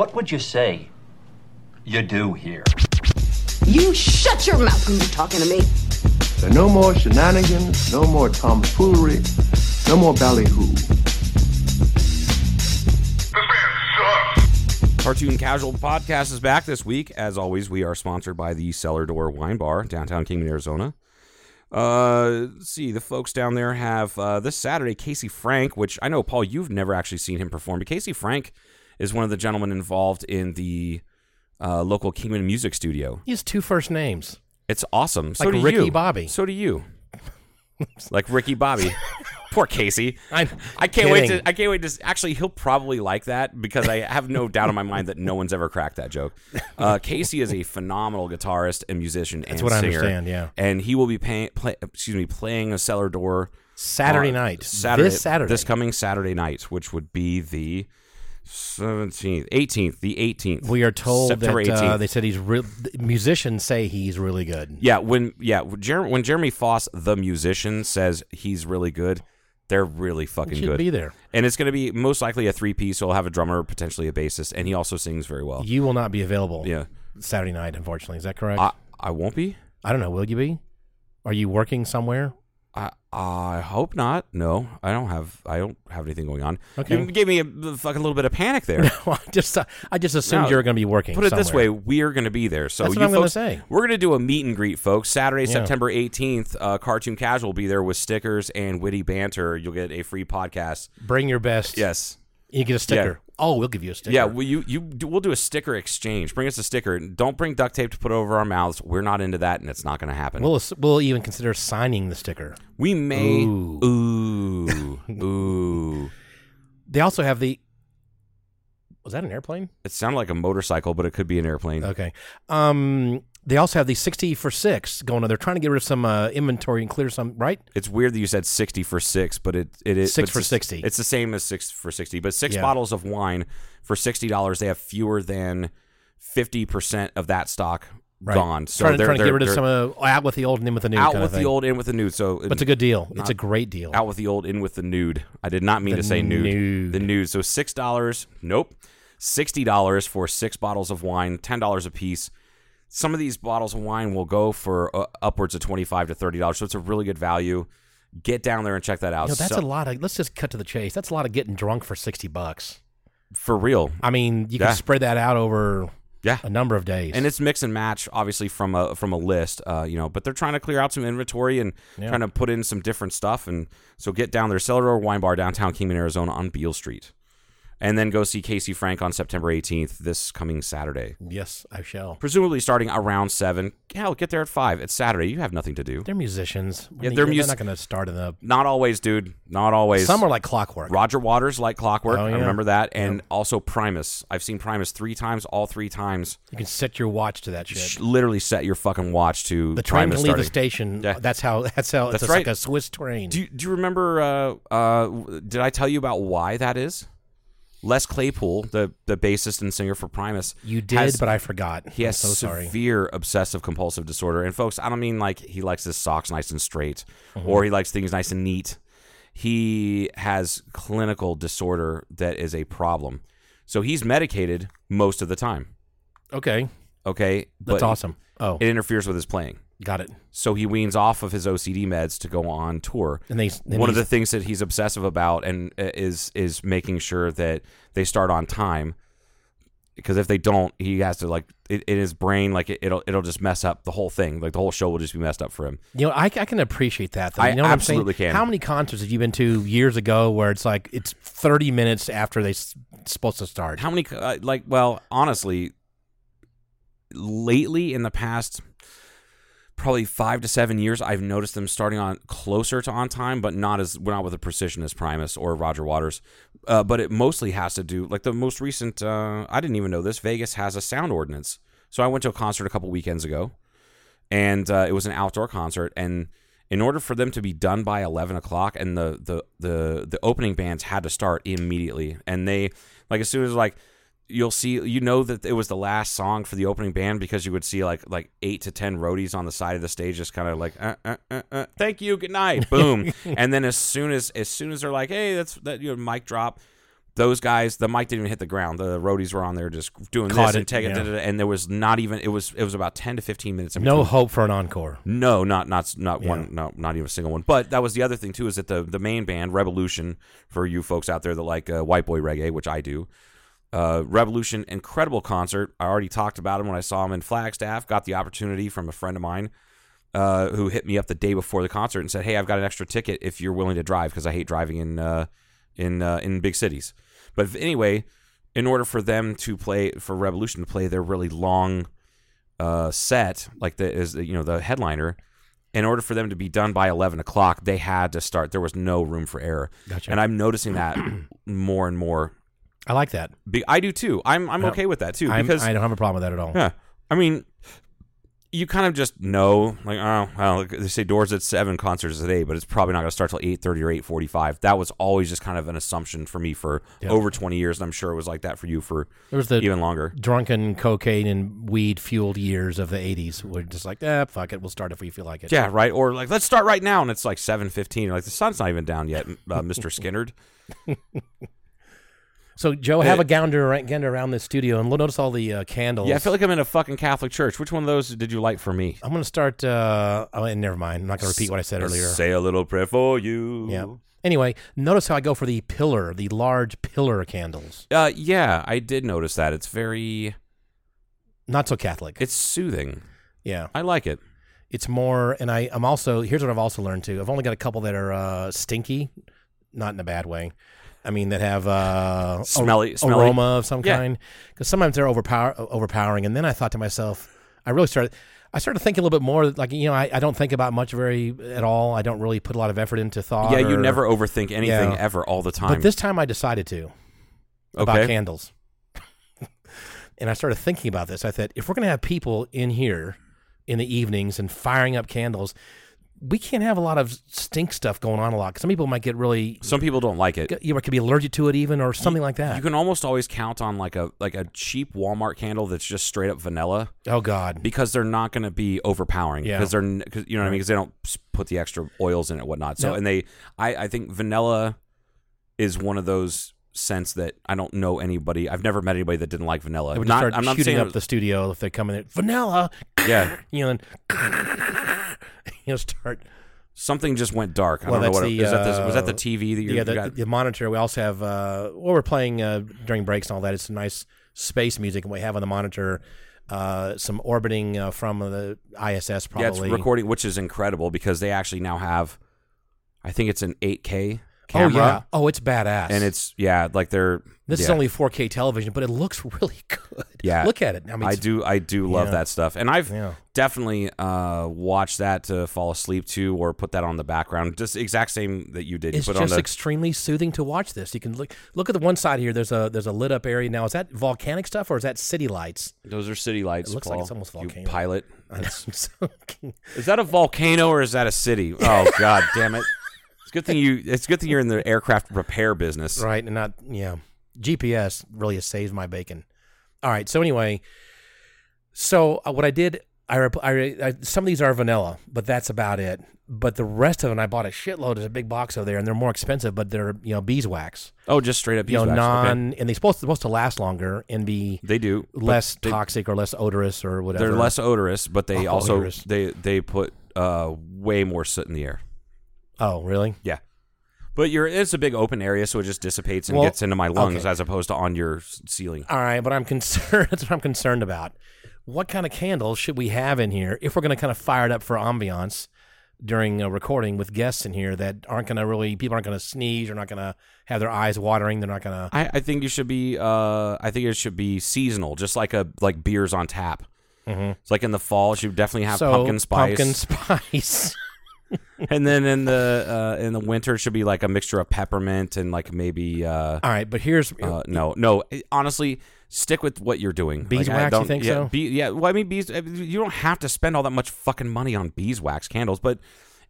What would you say you do here? You shut your mouth when you're talking to me. There are no more shenanigans, no more tomfoolery, no more ballyhoo. Cartoon Casual Podcast is back this week. As always, we are sponsored by the Cellar Door Wine Bar, downtown Kingman, Arizona. Uh, let's see, the folks down there have uh, this Saturday Casey Frank, which I know, Paul, you've never actually seen him perform, but Casey Frank is one of the gentlemen involved in the uh, local Kingman Music Studio. He has two first names. It's awesome. So Like do Ricky you. Bobby. So do you. like Ricky Bobby. Poor Casey. I'm I can't wait to. I can't wait to. Actually, he'll probably like that because I have no doubt in my mind that no one's ever cracked that joke. Uh, Casey is a phenomenal guitarist and musician and what I understand, yeah. and he will be paying. Play, excuse me, playing a cellar door Saturday night. Saturday, This Saturday. this coming Saturday night, which would be the seventeenth, eighteenth, the eighteenth. We are told September that uh, they said he's real. Musicians say he's really good. Yeah, when yeah, when Jer- when Jeremy Foss, the musician, says he's really good, they're really fucking should good. be there. And it's going to be most likely a three piece. So he'll have a drummer, potentially a bassist, and he also sings very well. You will not be available. Yeah. Saturday night, unfortunately. Is that correct? I I won't be. I don't know. Will you be? Are you working somewhere? I hope not. No, I don't have I don't have anything going on. Okay. You gave me a fucking little bit of panic there. Well, I just uh, I just assumed No, you were going to be working. Put it this way: we are going to be there. So That's what you I'm gonna folks, say. we're going to do a meet and greet, folks. Saturday, Yeah. September 18th. Uh, Cartoon Casual will be there with stickers and witty banter. You'll get a free podcast. Bring your best. Yes. You get a sticker. Oh, we'll give you a sticker. Yeah, well, you you do- we'll do a sticker exchange. Bring us a sticker. Don't bring duct tape to put over our mouths. We're not into that, and it's not going to happen. We'll we'll even consider signing the sticker. we may. Ooh. Ooh, ooh. They also have the. Was that an airplane? It sounded like a motorcycle, but it could be an airplane. Okay. Um, they also have the sixty for six going on. They're trying to get rid of some uh, inventory and clear some. Right? It's weird that you said sixty for six, but it it is Six for it's- 60. It's the same as six for sixty, but six Yeah. bottles of wine for sixty dollars. They have fewer than fifty percent of that stock Right. gone. So trying, they're, trying to get rid of some uh, out with the old and in with the new. out with the old, in with the new. So But it's a good deal. it's a great deal. out with the old, in with the nude. I did not mean The to say nude. nude. The nude. So six dollars. Nope. Sixty dollars for six bottles of wine. Ten dollars a piece. Some of these bottles of wine will go for uh, upwards of twenty five to thirty dollars. So it's a really good value. Get down there and check that out. You know, that's So- a lot of. Let's just cut to the chase. That's a lot of getting drunk for sixty bucks. for real. I mean, you Yeah. can spread that out over Yeah. a number of days. And it's mix and match, obviously from a from a list, uh, you know. But they're trying to clear out some inventory and Yeah. trying to put in some different stuff. And so get down there, Cellar Door Wine Bar, downtown Kingman, Arizona, on Beale Street, and then go see Casey Frank on September 18th, this coming Saturday. yes, I shall. Presumably starting around seven. Hell, get there at five. It's Saturday. You have nothing to do. They're musicians. Yeah, they're mus- not going to start in the. Not always, dude. Not always. Some are like clockwork. Roger Waters, like clockwork. Oh, I remember that, and also Primus. I've seen Primus three times. All three times, You can set your watch to that shit. sh- literally set your fucking watch to the train Primus can leave the station. Yeah. That's how. That's how. That's it's right. like a Swiss train. Do you, do you remember? Uh, uh, did I tell you about why that is? Les Claypool, the the bassist and singer for Primus, you did, has- but I forgot. he I'm has so sorry. severe obsessive compulsive disorder. And folks, I don't mean like he likes his socks nice and straight, Mm-hmm. or he likes things nice and neat. He has clinical disorder that is a problem. So he's medicated most of the time. Okay, Okay, that's awesome. Oh, It interferes with his playing. Got it. So he weans off of his OCD meds to go on tour. And they. then one of the things that he's obsessive about and uh, is is making sure that they start on time because if they don't he has to like it, in his brain like it, it'll it'll just mess up the whole thing like the whole show will just be messed up for him You know, I, I can appreciate that. Though. I You know what absolutely I'm saying? can. How many concerts have you been to years ago where it's like it's 30 minutes after they s- supposed to start? how many uh, like well honestly lately in the past probably five to seven years i've noticed them starting on closer to on time but not as not with the precision as primus or roger waters. Uh, but it mostly has to do like the most recent uh, i didn't even know this vegas has a sound ordinance. So i went to a concert a couple weekends ago and uh, it was an outdoor concert and in order for them to be done by 11 o'clock and the, the the the opening bands had to start immediately and they like as soon as like you'll see you know that it was the last song for the opening band because you would see like like eight to ten roadies on the side of the stage just kind of like uh, uh, uh, uh, thank you good night boom and then as soon as as soon as they're like hey that's that you know mic drop those guys, the mic didn't even hit the ground. The roadies were on there just doing Caught this it, and taking, yeah. and there was not even. It was it was about ten to fifteen minutes. In No hope for an encore. No, not not not Yeah. one, no, not even a single one. But that was the other thing too, is that the the main band Revolution, for you folks out there that like uh, white boy reggae, which I do, uh, Revolution, incredible concert. I already talked about him when I saw him in Flagstaff. Got the opportunity from a friend of mine uh, who hit me up the day before the concert and said, "Hey, I've got an extra ticket if you're willing to drive because I hate driving in uh, in uh, in big cities." But anyway, in order for them to play for Revolution to play their really long uh, set, like the is you know the headliner, in order for them to be done by eleven o'clock, they had to start. There was no room for error, Gotcha. and I'm noticing that more and more. I like that. Be- I do too. I'm I'm okay with that too I'm, because I don't have a problem with that at all. yeah, I mean, you kind of just know, like, oh, well, they say doors at seven, concerts at eight, but it's probably not going to start till eight thirty or eight forty-five. That was always just kind of an assumption for me for Yeah. over twenty years, and I'm sure it was like that for you for There was the even longer. drunken cocaine and weed fueled years of the 80s. We're just like, eh, fuck it. We'll start if we feel like it. Yeah, right. Or like, let's start right now, and it's like seven fifteen. Like the sun's not even down yet, uh, Mister Skynyrd. So, Joe, have a gander, gander around this studio and notice all the uh, candles. Yeah, I feel like I'm in a fucking Catholic church. Which one of those did you like for me? I'm going to start. Uh, oh, never mind. I'm not going to repeat what I said earlier. Say a little prayer for you. Yeah. Anyway, notice how I go for the pillar, the large pillar candles. Uh, yeah, I did notice that. It's very, Not so Catholic. it's soothing. yeah. I like it. It's more, and I, I'm also, here's what I've also learned too. I've only got a couple that are uh, stinky, not in a bad way. I mean, that have uh, Smelly- a- smelly. aroma of some Yeah. kind. Because sometimes they're overpower, overpowering. And then I thought to myself, I really started, I started thinking a little bit more like, you know, I, I don't think about much very at all. I don't really put a lot of effort into thought. Yeah, you never overthink anything Yeah. ever all the time. But this time I decided to about Okay. candles. and I started thinking about this. I thought, if we're going to have people in here in the evenings and firing up candles, we can't have a lot of stink stuff going on a lot. some people might get really, Some people don't like it. you know, could be allergic to it even or something like that. You can almost always count on like a like a cheap Walmart candle that's just straight up vanilla oh God, because they're not going to be overpowering Yeah. because they're cause, you know what I mean because they don't put the extra oils in it and whatnot. So No. and they I I think vanilla is one of those scents that I don't know anybody. I've never met anybody that didn't like vanilla. I would Not- start I'm not shooting up the studio if they come in. There, Vanilla, yeah you know, and you know, start. something just went dark. I Well, don't know what it, the, is that. The, was that the uh, TV that you yeah, the, got? the monitor. We also have uh, what we're playing uh, during breaks and all that. It's some nice space music, and we have on the monitor uh, some orbiting uh, from the ISS. Probably Yeah, it's recording, which is incredible because they actually now have, I think it's an 8K camera. Oh yeah. Oh, it's badass. And it's yeah, like they're this is only 4K television, but it looks really good. Yeah. look at it. I mean, I do I do love Yeah. that stuff, and I've Yeah. definitely uh, watched that to fall asleep to, or put that on the background. Just the exact same that you did. It's you just on the extremely soothing to watch this. You can look look at the one side here. There's a there's a lit up area now. Is that volcanic stuff or is that city lights? those are city lights. It looks like it's almost you volcano. pilot. Is that a volcano or is that a city? Oh God, damn it! It's good thing you. It's good thing you're in the aircraft repair business. right, and not yeah. GPS really has saved my bacon. All right. So anyway, so uh, what I did, I, rep- I, I some of these are vanilla, but that's about it. But the rest of them, I bought a shitload. There's a big box over there, and they're more expensive, but they're you know beeswax. Oh, just straight up You know, beeswax. Okay. non, and they're supposed supposed to last longer and be They do less they- toxic or less odorous or whatever. They're less odorous, but they Oh, also odorous. they they put uh, way more soot in the air. Oh, really? Yeah. But you're it's a big open area, so it just dissipates and Well, gets into my lungs okay. as opposed to on your s- ceiling. All right, but I'm concerned. That's what I'm concerned about. What kind of candles should we have in here if we're going to kind of fire it up for ambiance during a recording with guests in here that aren't going to really people aren't going to sneeze, they're not going to have their eyes watering, they're not going to. I, I think you should be. Uh, I think it should be seasonal, just like a like beers on tap. It's like in the fall, it should definitely have pumpkin spice, Pumpkin spice. and then in the uh, in the winter, it should be like a mixture of peppermint and like maybe. Uh, All right, but here's uh, no, no. honestly, stick with what you're doing. Beeswax, Like, you think yeah, so? Bee, yeah. Well, I mean, bees. uh, You don't have to spend all that much fucking money on beeswax candles, but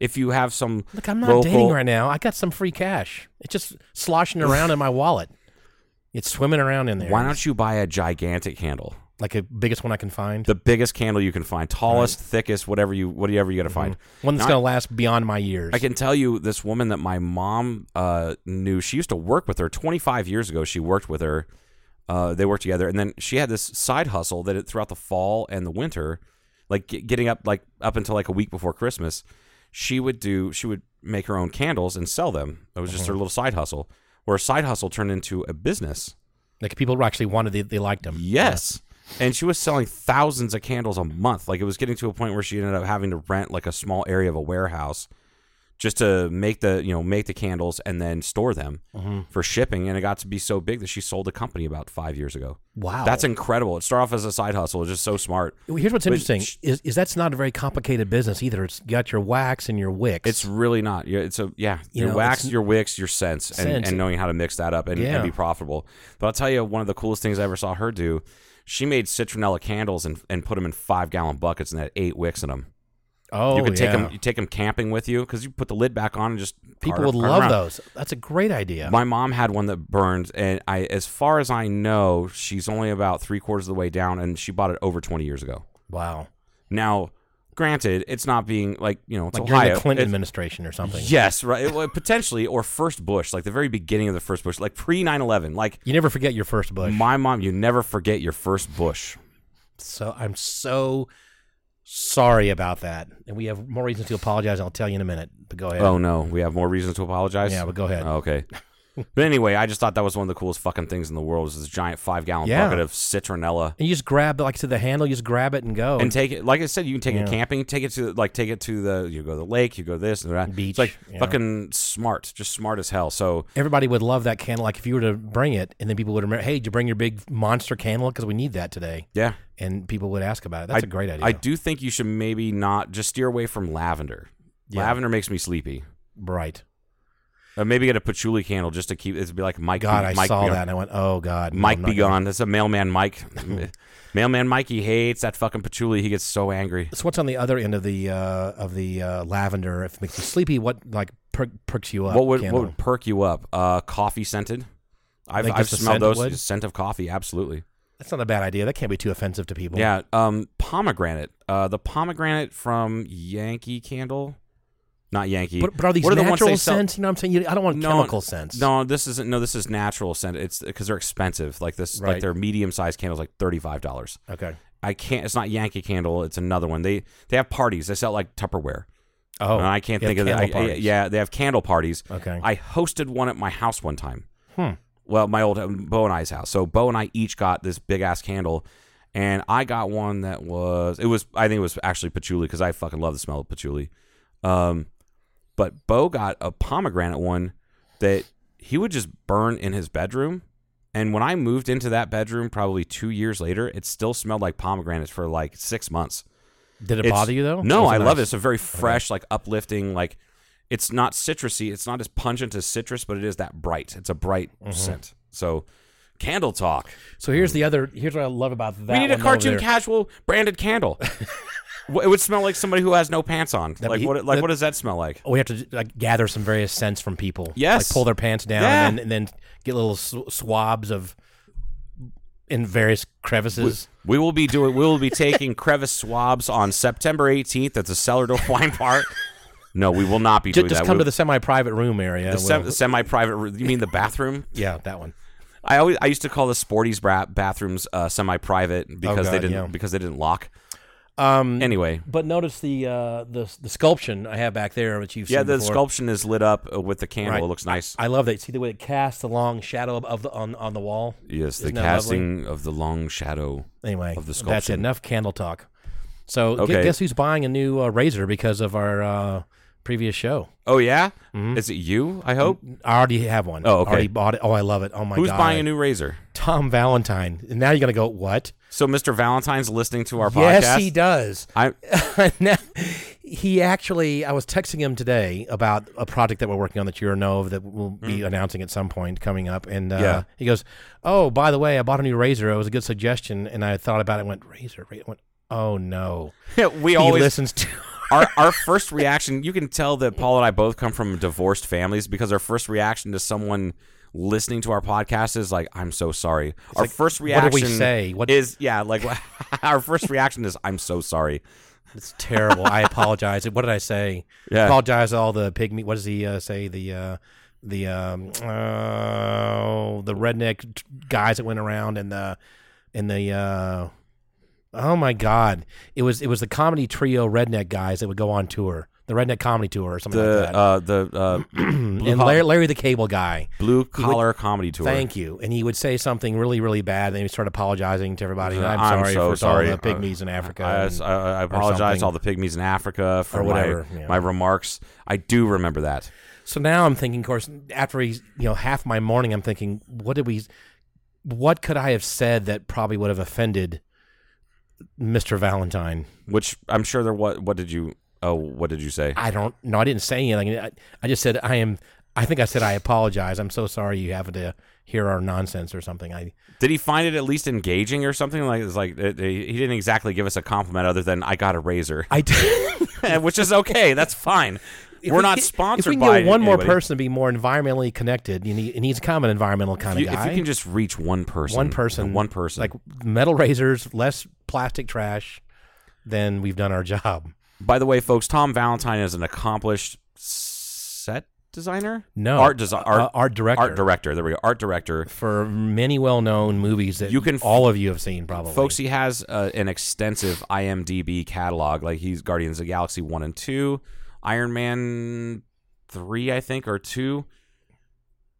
if you have some look. I'm not local, dating right now. I got some free cash. It's just sloshing around in my wallet. It's swimming around in there. Why don't you buy a gigantic candle? Like a biggest one I can find. The biggest candle you can find, tallest, thickest, whatever you whatever you got to find. one that's Now, gonna last beyond my years. I can tell you this woman that my mom uh, knew. She used to work with her 25 years ago. She worked with her. Uh, they worked together, and then she had this side hustle that it, throughout the fall and the winter, like get, getting up like up until like a week before Christmas, she would do. She would make her own candles and sell them. It was just her little side hustle. Where a side hustle turned into a business. like people actually wanted, they, they liked them. Yes. And she was selling thousands of candles a month. Like it was getting to a point where she ended up having to rent like a small area of a warehouse just to make the you know make the candles and then store them Mm-hmm. for shipping. And it got to be so big that she sold a company about five years ago. Wow, That's incredible. It started off as a side hustle. It's just so smart. Well, Here's what's But interesting sh- is, is that's not a very complicated business either. It's got your wax and your wicks. It's really not. Yeah, It's a yeah. You your know, wax, your wicks, your scents, and, Scents. and knowing how to mix that up and, and be profitable. But I'll tell you, one of the coolest things I ever saw her do. She made citronella candles and, and put them in five gallon buckets and had eight wicks in them. oh, you could take yeah. them. You take them camping with you because you put the lid back on and just People would love around. those. That's a great idea. My mom had one that burned, and I, as far as I know, she's only about three quarters of the way down, and she bought it over twenty years ago. wow, Now, granted, it's not being like you know, it's like during Ohio. the Clinton It's- administration or something. Yes, right. Well, potentially, or first Bush, like the very beginning of the first Bush, like pre 9-11. Like You never forget your first bush. my mom, you never forget your first Bush. So I'm so sorry about that, and we have more reasons to apologize. I'll tell you in a minute. But go ahead. Oh no, we have more reasons to apologize. Yeah, but go ahead. Oh, okay. But anyway, I just thought that was one of the coolest fucking things in the world. Was this giant five gallon Yeah. bucket of citronella. And you just grab, like to the handle. You just grab it and go. And take it, like I said, you can take it camping. Take it to like take it to the you go to the lake, you go this and that. Beach, It's like yeah. fucking smart, just smart as hell. So Everybody would love that candle. Like if you were to bring it, and then people would remember, "Hey, did you bring your big monster candle? Because we need that today." yeah, And people would ask about it. That's a great idea. I do think you should maybe not just steer away from lavender. Lavender makes me sleepy. Right. Uh, maybe get a patchouli candle just to keep It'd Be like Mike. God, be, I Mike saw be gone. that and I went, "Oh God, no, Mike I'm be gonna- gone. That's a mailman Mike. mailman Mike. He hates that fucking patchouli. He gets so angry. So what's on the other end of the uh, of the uh, lavender? If it makes you sleepy, what like per- perks you up? what would candle? what would perk you up? Uh, coffee scented. I've, Like I've just the smelled scent those. would? Scent of coffee, absolutely. That's not a bad idea. That can't be too offensive to people. Yeah. Um, pomegranate. Uh, the pomegranate from Yankee Candle, not Yankee. But, but are these What the natural they scents? You know what I'm saying? You, I don't want No, chemical scents. No, this isn't. No, this is natural scent. It's because they're expensive. Like this, Right. like their medium sized candles, like thirty five dollars. Okay. I can't. It's not Yankee Candle. It's another one. They they have parties. They sell like Tupperware. Oh, and I can't think of that. I- I- yeah, they have candle parties. Okay. I hosted one at my house one time. Hmm. Well, my old um, Bo and I's house. So Bo and I each got this big ass candle, and I got one that was it was I think it was actually patchouli because I fucking love the smell of patchouli. Um, but Bo got a pomegranate one that he would just burn in his bedroom. And when I moved into that bedroom, probably two years later, it still smelled like pomegranates for like six months. Did it It's- bother you though? No, I love it. It's a very fresh, like uplifting, like it's not citrusy. It's not as pungent as citrus, but it is that bright. It's a bright Mm-hmm. scent. So, candle talk. So here's the other. Here's what I love about that. we need a cartoon casual branded candle. It would smell like somebody who has no pants on. That- like he- what? Like that- what does that smell like? we have to like gather some various scents from people. Yes. like pull their pants down Yeah. and, then, and then get little sw- swabs of in various crevices. We will be doing. We will be taking crevice swabs on September 18th at the Cellar Door Wine Park. No, we will not be doing just that. come We- to the semi-private room area. the, sem- We'll- semi-private. room. You mean the bathroom? yeah, that one. I always I used to call the Sporties bra- bathrooms uh, semi-private because God, they didn't yeah. because they didn't lock. Um, Anyway, but notice the uh, the the sculption I have back there, which you've seen. yeah, the before. sculption is lit up uh, with the candle. Right. It looks nice. I love that. See the way it casts the long shadow of, the on on the wall. yes, the Isn't lovely? casting of the long shadow. Anyway, Of the that's enough candle talk. So Okay. guess who's buying a new uh, razor because of our uh, previous show? Oh yeah, is it you? I hope. I already have one. Oh, okay. Already bought it. Oh, I love it. Oh my Who's god. Who's buying a new razor? Tom Valentine. And now you're gonna go what? So Mr. Valentine's listening to our Yes, podcast. Yes, he does. I now, he actually, I was texting him today about a project that we're working on that you know of that we'll be announcing at some point coming up. And uh, Mm. Yeah. he goes, "Oh, by the way, I bought a new razor. It was a good suggestion." And I thought about it. and Went razor. razor. Went, oh no. we He always listens to. Our our first reaction. You can tell that Paul and I both come from divorced families because our first reaction to someone listening to our podcast is like, "I'm so sorry." our like, first what did reaction we say? What- is yeah, like our first reaction is, "I'm so sorry." It's terrible. I apologize. What did I say? Yeah. Apologize to all the pygmy. What does he uh, say? The uh, the um, uh, the redneck guys that went around and the and the uh, oh my god, it was it was the comedy trio redneck guys that would go on tour, the redneck comedy tour or something The like that. uh, the uh, and Larry, Larry the Cable Guy. blue collar comedy tour. Thank you. And he would say something really, really bad, and then he'd start apologizing to everybody. Uh, I'm, I'm sorry so for sorry. all the pygmies in Africa. I, and- I, I apologize to all the pygmies in Africa for whatever, my, yeah. my remarks. I do remember that. So now I'm thinking, of course, after he's, you know, half my morning, I'm thinking, what did we, what could I have said that probably would have offended Mr. Valentine? Which I'm sure there. What what did you? Oh, what did you say? I don't know. I didn't say anything. I, I just said, I am, I think I said, I apologize. I'm so sorry you have to hear our nonsense or something. I, Did he find it at least engaging or something? Like it's like it, he didn't exactly give us a compliment other than I got a razor, I did. which is okay. That's fine. If We're we not sponsored If we can by get one more person to be more environmentally connected, you need, and he's of an environmental kind If you, of if guy. you can just reach one person, one person, one person, like metal razors, less plastic trash, then we've done our job. By the way, folks, Tom Valentine is an accomplished set designer. No, art design, art, uh, art director. art director. There we go, art director. for many well-known movies that You can all of you have seen probably. Folks, he has uh, an extensive IMDb catalog. Like he's Guardians of the Galaxy one and two, Iron Man three, I think, or two.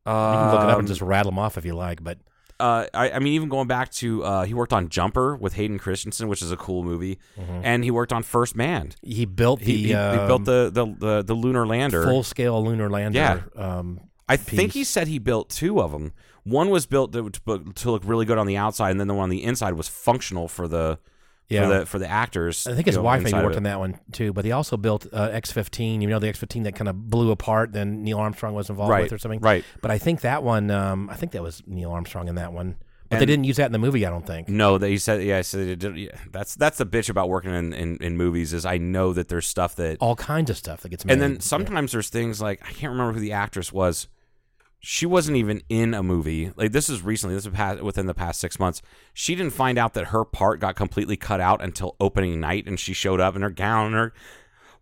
you can look it up Um, and just rattle them off if you like. But uh, I, I mean, even going back to uh, he worked on Jumper with Hayden Christensen, which is a cool movie, and he worked on First Man. he built the He, he, he um, built the, the the the lunar lander. full-scale lunar lander. Yeah. Um, I think he said he built two of them. One was built to, to, to look really good on the outside, and then the one on the inside was functional for the Yeah. for the for the actors. I think his you know, wife maybe worked on that one too, but he also built uh, X15. You know, the X15 that kind of blew apart. Then Neil Armstrong was involved Right, with or something. right. But I think that one. Um, I think that was Neil Armstrong in that one. But they didn't use that in the movie. I don't think. No, that he said. Yeah, I said yeah, that's that's the bitch about working in, in, in movies is I know that there's stuff that, All kinds of stuff that gets made. and then sometimes there's things like I can't remember who the actress was. She wasn't even in a movie. Like this is recently. This is past, within the past six months. She didn't find out that her part got completely cut out until opening night, and she showed up in her gown and her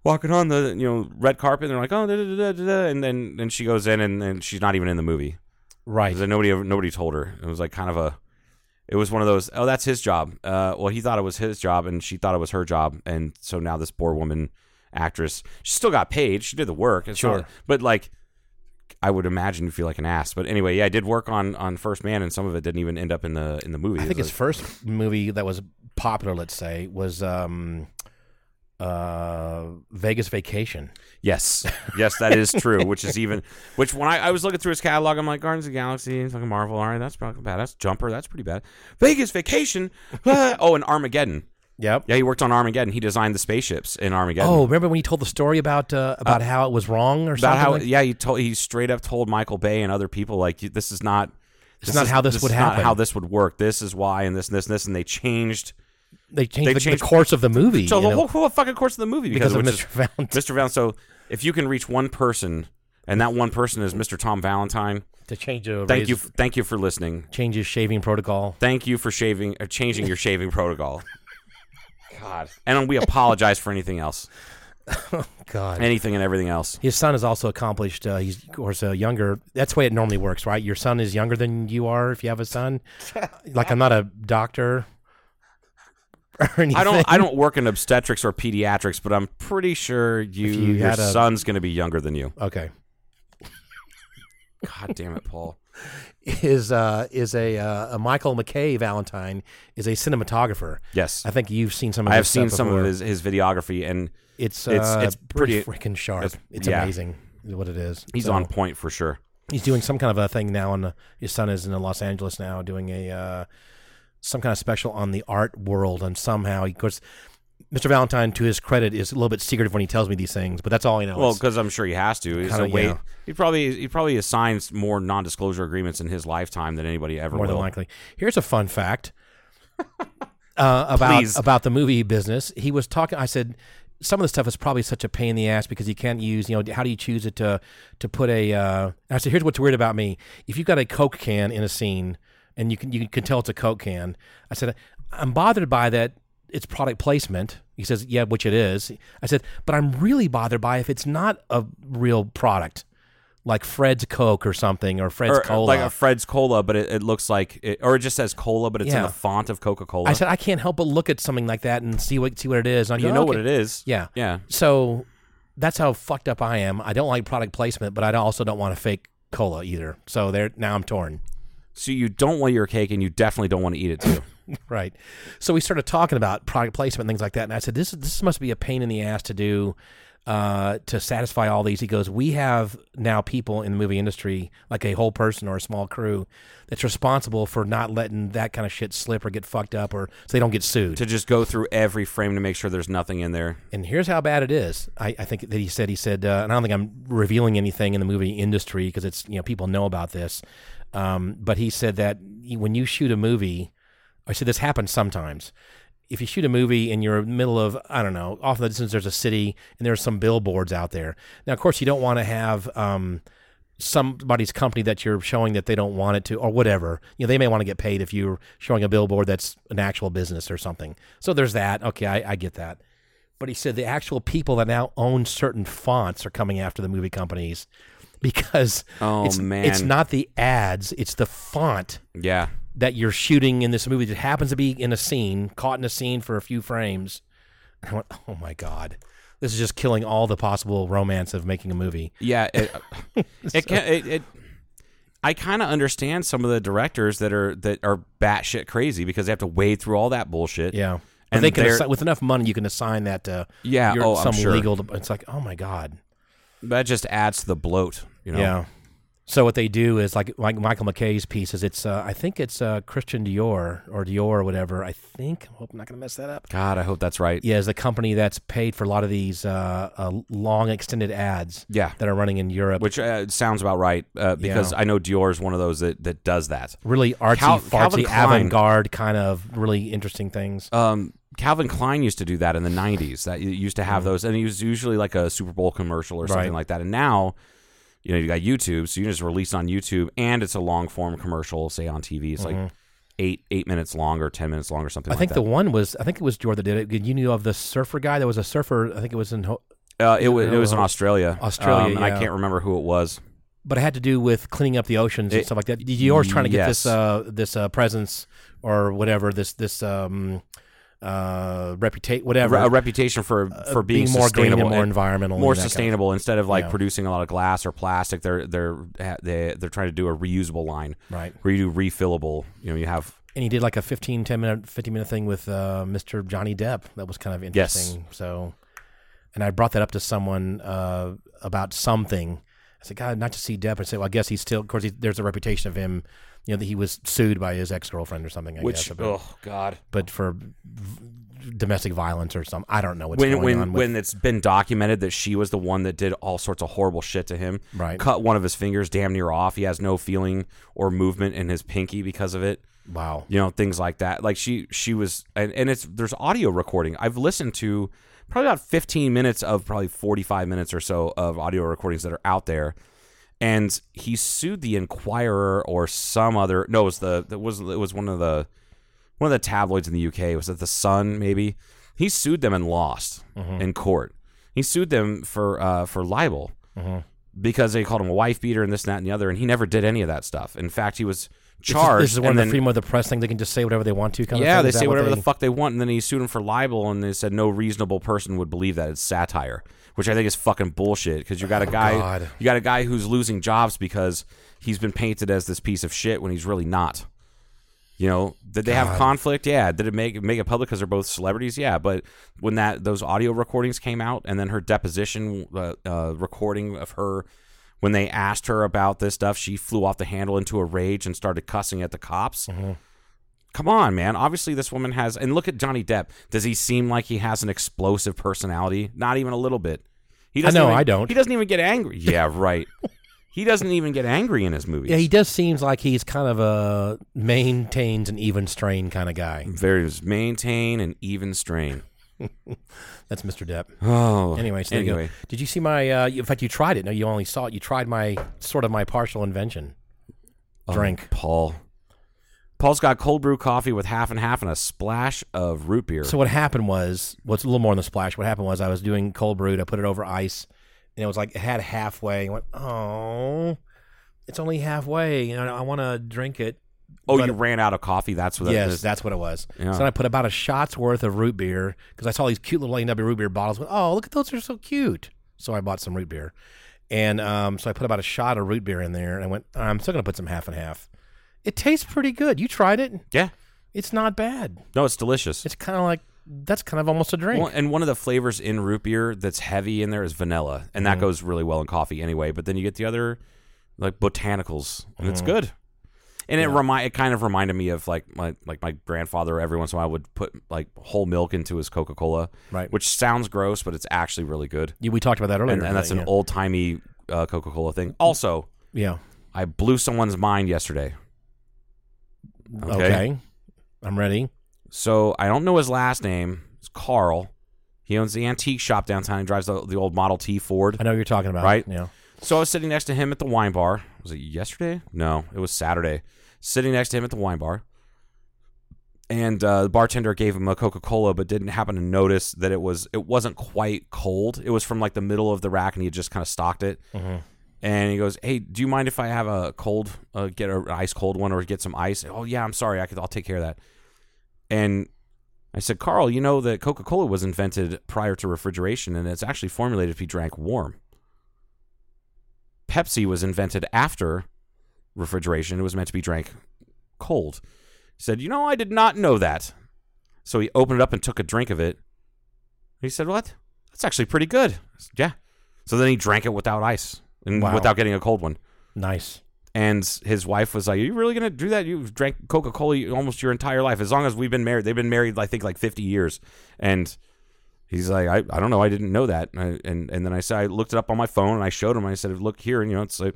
walking on the you know red carpet. And they're like, oh, da, da, da, da, da, and then then she goes in and, and she's not even in the movie. right. Because nobody nobody told her. It was like kind of a. It was one of those. Oh, that's his job. Uh, well, he thought it was his job, and she thought it was her job, and so now this poor woman actress, she still got paid. She did the work. Sure. not- but like, I would imagine you feel like an ass. But anyway, yeah, I did work on on First Man, and some of it didn't even end up in the in the movie. I think his was first movie that was popular, let's say, was um, uh, Vegas Vacation. Yes, yes, that is true. Which is even which when I, I was looking through his catalog, I'm like Guardians of the Galaxy, fucking Marvel. All right, that's probably bad. That's Jumper. That's pretty bad. Vegas Vacation. ah, oh, and Armageddon. Yep. Yeah, he worked on Armageddon. He designed the spaceships in Armageddon. Oh, remember when he told the story about uh, about how it was wrong or about something? how like- yeah, he told he straight up told Michael Bay and other people like this is not It's not how this would is happen. How this would work. This is why, and this and this and this, and they changed. they changed, they the, changed- the course of the movie So the whole, whole fucking course of the movie because of which Mr. is- Valentine. Mr. Valentine. So if you can reach one person, and that one person is Mr. Tom Valentine, to change a thank you, thank you for listening. change his shaving protocol. Thank you for shaving, uh, changing your shaving protocol. God, and we apologize for anything else, Oh, God. anything and everything else. his son is also accomplished. Uh, he's of course uh, younger. That's the way it normally works, right? Your son is younger than you are if you have a son. like I'm not a doctor or anything. I don't. I don't work in obstetrics or pediatrics, but I'm pretty sure you, you your had a- son's going to be younger than you. Okay. God damn it, Paul. Is uh is a uh, a Michael McKay Valentine is a cinematographer. Yes, I think you've seen some. of I have seen some of his, his videography, and It's it's- uh, it's pretty- freaking sharp. it's- It's, yeah. amazing what it is. he's So, on point for sure. He's doing some kind of a thing now, and uh, his son is in Los Angeles now, doing a uh, some kind of special on the art world, and somehow, of course, Mr. Valentine, to his credit, is a little bit secretive when he tells me these things, but that's all I know. Well, because I'm sure he has to. He's Kinda, a way. He probably he probably assigns more non-disclosure agreements in his lifetime than anybody ever more will. than likely. Here's a fun fact uh, about Please. about the movie business. He was talking. I said, some of the stuff is probably such a pain in the ass because you can't use, you know, how do you choose it to to put a? Uh, I said, here's what's weird about me. If you've got a Coke can in a scene and you can you can tell it's a Coke can, I said, I'm bothered by that. It's product placement. He says, yeah, which it is. I said, but I'm really bothered by if it's not a real product, like Fred's Coke or something, or Fred's Or, uh, Cola. like a Fred's Cola, but it, it looks like, it, or it just says Cola, but it's in the font of Coca Cola. I said, I can't help but look at something like that and see what see what it is. And I you go, know okay. what it is. Yeah. Yeah. So that's how fucked up I am. I don't like product placement, but I also don't want a fake cola either. So there now I'm torn. So you don't want your cake, and you definitely don't want to eat it too. Right. So we started talking about product placement things like that, and I said, "This this must be a pain in the ass to do." Uh, to satisfy all these, he goes, We have now people in the movie industry, like a whole person or a small crew, that's responsible for not letting that kind of shit slip or get fucked up or so they don't get sued. to just go through every frame to make sure there's nothing in there. and here's how bad it is. I, I think that he said he said, uh, and I don't think I'm revealing anything in the movie industry because it's you know people know about this. Um, but he said that when you shoot a movie, I said this happens sometimes. If you shoot a movie and you're in the middle of I don't know, off in the distance there's a city and there's some billboards out there. Now of course you don't want to have. Um, somebody's company that you're showing that they don't want it to or whatever you know they may want to get paid if you're showing a billboard that's an actual business or something so there's that okay i, I get that but he said the actual people that now own certain fonts are coming after the movie companies because Oh, it's, man. it's not the ads it's the font Yeah. That you're shooting in this movie that happens to be in a scene caught in a scene for a few frames I went, oh my god this is just killing all the possible romance of making a movie Yeah, it uh, it, can, it, it I kind of understand some of the directors that are that are batshit crazy because they have to wade through all that bullshit. Yeah. And they can assi- with enough money, you can assign that to Yeah, your- oh, I'm some sure. legal. It's like, oh my god, that just adds to the bloat. You know. yeah. So what they do is like like Michael McKay's pieces. It's uh, I think it's uh, Christian Dior or Dior or whatever. I think. I hope I'm not going to mess that up. God, I hope that's right. Yeah, is the company that's paid for a lot of these uh, uh, long extended ads. Yeah. that are running in Europe. Which uh, sounds about right uh, because Yeah. I know Dior is one of those that, that does that. really artsy, Cal- fartsy, avant-garde kind of really interesting things. Um, Calvin Klein used to do that in the '90s. That used to have those, and it was usually like a Super Bowl commercial or something Mm-hmm. Right. like that. And now, you know, you got YouTube, so you just release on YouTube, and it's a long form commercial, say on TV. It's like eight eight minutes long or ten minutes long or something. Mm-hmm. I think like the one was I think it was Dior that did it. You knew of the surfer guy? that was a surfer. I think it was in. Uh, it was it was in Uh, Australia. Australia, um, and I can't remember who it was. but it had to do with cleaning up the oceans and stuff like that. Dior's trying to get this uh, this uh, presence or whatever this this um, uh, reputation whatever A reputation for for being, being more green sustainable and more environmental, more that kind of- sustainable instead of like Yeah. producing a lot of glass or plastic. They're they're they they're trying to do a reusable line, Right. Where you do refillable. You know, you have and he did like a 15 10 minute 15 minute thing with uh, Mr. Johnny Depp that was kind of Yes. interesting. So and I brought that up to someone uh, about something. I said, God, not to see Depp. I said, well, I guess he's still. Of course, he, there's a reputation of him, you know, that he was sued by his ex girlfriend or something. I which guess, but, oh god. but for v- domestic violence or something. I don't know what's when going when on. With, when it's been documented that she was the one that did all sorts of horrible shit to him, Right. Cut one of his fingers damn near off. He has no feeling or movement in his pinky because of it. wow. You know things like that. Like she she was and, and it's there's audio recording. I've listened to probably about 15 minutes of probably 45 minutes or so of audio recordings that are out there. And he sued the Inquirer or some other no, it was the it was it was one of the one of the tabloids in the UK. Was it the Sun? Maybe he sued them and lost in court. He sued them for uh, for libel because they called him a wife beater and this and that and the other, and he never did any of that stuff. In fact, he was charged. This is, one of the then- freedom of the press thing. They can just say whatever they want to. Kind yeah, of thing. they say what whatever they- the fuck they want, and then he sued him for libel, and they said no reasonable person would believe that it's satire, which I think is fucking bullshit. Because you got a guy, Oh, God. you got a guy who's losing jobs because he's been painted as this piece of shit when he's really not. You know, did they have conflict? Yeah. Did it make make it public because they're both celebrities? Yeah. But when that those audio recordings came out, and then her deposition uh, uh, recording of her when they asked her about this stuff, she flew off the handle into a rage and started cussing at the cops. Mm-hmm. Come on, man. Obviously, this woman has. And look at Johnny Depp. Does he seem like he has an explosive personality? Not even a little bit. He doesn't know, even- I don't. He doesn't even get angry. Yeah, right. he doesn't even get angry in his movies. Yeah, he does seems like he's kind of a maintains an even strain kind of guy. Very maintain an even strain. That's Mr. Depp. Oh, Anyway, there you go. Did you see my? Uh, in fact, you tried it. No, you only saw it. You tried my sort of my partial invention Oh, drink. Paul. Paul's got cold brew coffee with half and half and a splash of root beer. So what happened was, what's a little more than the splash. What happened was, I was doing cold brewed. I put it over ice, and it was like it had halfway. I went, oh, it's only halfway. You know, I want to drink it. Oh, but- you ran out of coffee. That's what that was. yes, is. that's what it was. Yeah. So then I put about a shot's worth of root beer because I saw these cute little A&W root beer bottles. Went, oh, look at those; they're so cute. So I bought some root beer, and um, so I put about a shot of root beer in there, and I went, I'm still gonna put some half and half. It tastes pretty good. You tried it? yeah. It's not bad. No, it's delicious. It's kind of like that's kind of almost a drink. Well, and one of the flavors in root beer that's heavy in there is vanilla, and Mm-hmm. that goes really well in coffee anyway. But then you get the other like botanicals, and Mm-hmm. it's good. And it remind it kind of reminded me of like my like my grandfather. Every once in a while would put like whole milk into his Coca Cola, Right. Which sounds gross, but it's actually really good. Yeah, we talked about that earlier. And, and that's an old timey uh, Coca Cola thing. Also, yeah. I blew someone's mind yesterday. Okay. Okay. I'm ready. So I don't know his last name. It's Carl. He owns the antique shop downtown. He drives the, the old Model T Ford. I know what you're talking about. Right? Yeah. So I was sitting next to him at the wine bar. Was it yesterday? No, it was Saturday. Sitting next to him at the wine bar. And uh, the bartender gave him a Coca Cola, but didn't happen to notice that it was it wasn't quite cold. It was from like the middle of the rack, and he had just kind of stocked it. And he goes, "Hey, do you mind if I have a cold, uh, get an ice cold one, or get some ice?" Oh yeah, I'm sorry, I could, I'll take care of that. And I said, Carl, you know that Coca Cola was invented prior to refrigeration, and it's actually formulated to be drank warm. Pepsi was invented after refrigeration. It was meant to be drank cold. He said, You know, I did not know that. So he opened it up and took a drink of it. He said, What? That's actually pretty good. Said, yeah. So then he drank it without ice and Wow. without getting a cold one. Nice. And his wife was like, Are you really going to do that? You've drank Coca Cola almost your entire life. As long as we've been married, they've been married, I think, like 50 years. And he's like, I, I don't know. I didn't know that. And, I, and, and then I said, I looked it up on my phone and I showed him. I said, Look here. And, you know, it's like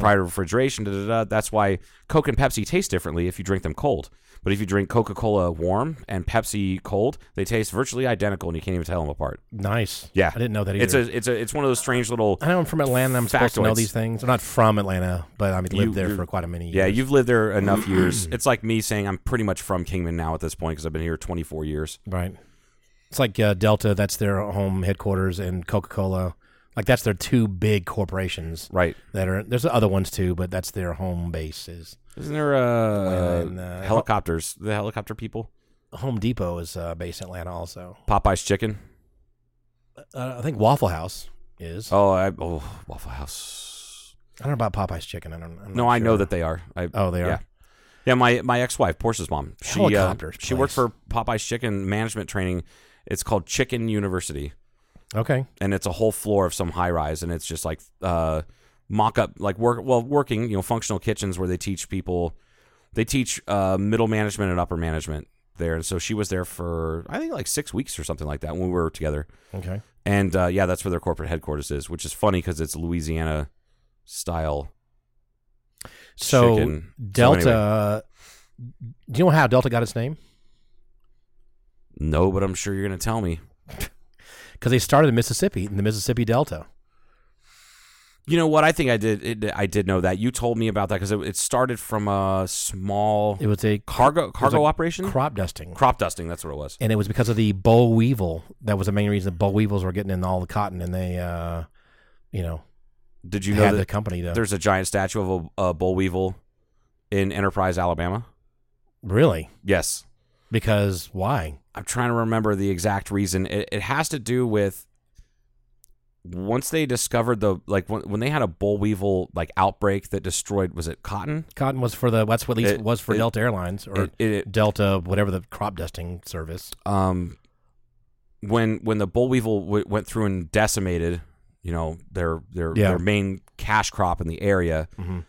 prior to refrigeration. Da, da, da. That's why Coke and Pepsi taste differently if you drink them cold. But if you drink Coca Cola warm and Pepsi cold, they taste virtually identical and you can't even tell them apart. Nice. Yeah. I didn't know that either. It's a, it's a, it's one of those strange little. I know I'm from Atlanta. I'm supposed to know these things. I'm not from Atlanta, but I mean, You- lived there for quite a many years. Yeah, you've lived there enough years. It's like me saying I'm pretty much from Kingman now at this point because I've been here 24 years. right. It's like uh, Delta. That's their home headquarters, and Coca Cola. Like that's their two big corporations Right. that are. There's other ones too, but that's their home bases. Is Isn't there uh, And, uh, helicopters? The helicopter people? Home Depot is uh, based in Atlanta also. Popeye's Chicken? Uh, I think Waffle House is. Oh, I, oh Waffle House. I don't know about Popeye's chicken. I don't. I'm No, I know that they are. I, Oh, they are? Yeah. Yeah, my, my ex wife, Porsche's mom, she uh, she worked for Popeye's Chicken management training. It's called Chicken University. Okay. and it's a whole floor of some high rise and it's just like uh mock up like work well working you know functional kitchens where they teach people they teach uh middle management and upper management there and so she was there for i think like six weeks or something like that when we were together Okay. and uh yeah that's where their corporate headquarters is which is funny because it's louisiana style So Chicken. So Delta. Do you know how Delta got its name? no but i'm sure you're gonna tell me Because they started in Mississippi, in the Mississippi Delta. you know what i think i did it, i did know that you told me about that because it, it started from a small It was a cargo cargo a operation crop dusting. crop dusting that's what it was and it was because of the boll weevil. That was the main reason the boll weevils were getting in all the cotton, and they, uh, you know, Did you know the company to there's a giant statue of a, a bull weevil in Enterprise, Alabama? really Yes. because why? I'm trying to remember the exact reason. It, it has to do with once they discovered the like when, when they had a bull weevil like outbreak that destroyed was it cotton? Cotton was for the that's what at least It- was for it- Delta Airlines or It, Delta whatever the crop dusting service. um when when the boll weevil w- went through and decimated, you know, their their Yeah. their main cash crop in the area, Mhm.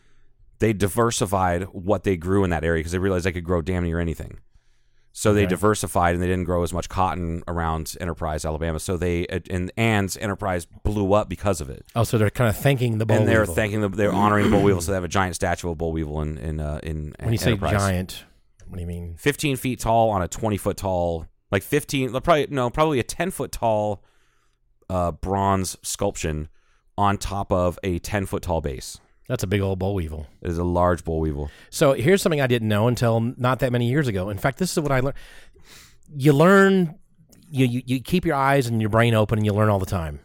they diversified what they grew in that area because they realized they could grow damn near anything. So they diversified and they didn't grow as much cotton around Enterprise, Alabama. So they and and Enterprise blew up because of it. Oh, so they're kind of thanking the boll and they're weevil. thanking the, they're honoring the bull weevil. So they have a giant statue of bull weevil in in uh, in when you say giant, what do you mean? 15 feet tall on a 20 foot tall like 15, probably no, probably a 10 foot tall uh, bronze sculpture on top of a 10 foot tall base. That's a big old boll weevil. It is a large boll weevil. So here's something I didn't know until not that many years ago. In fact, this is what I learned. You learn, you, you you keep your eyes and your brain open, and you learn all the time.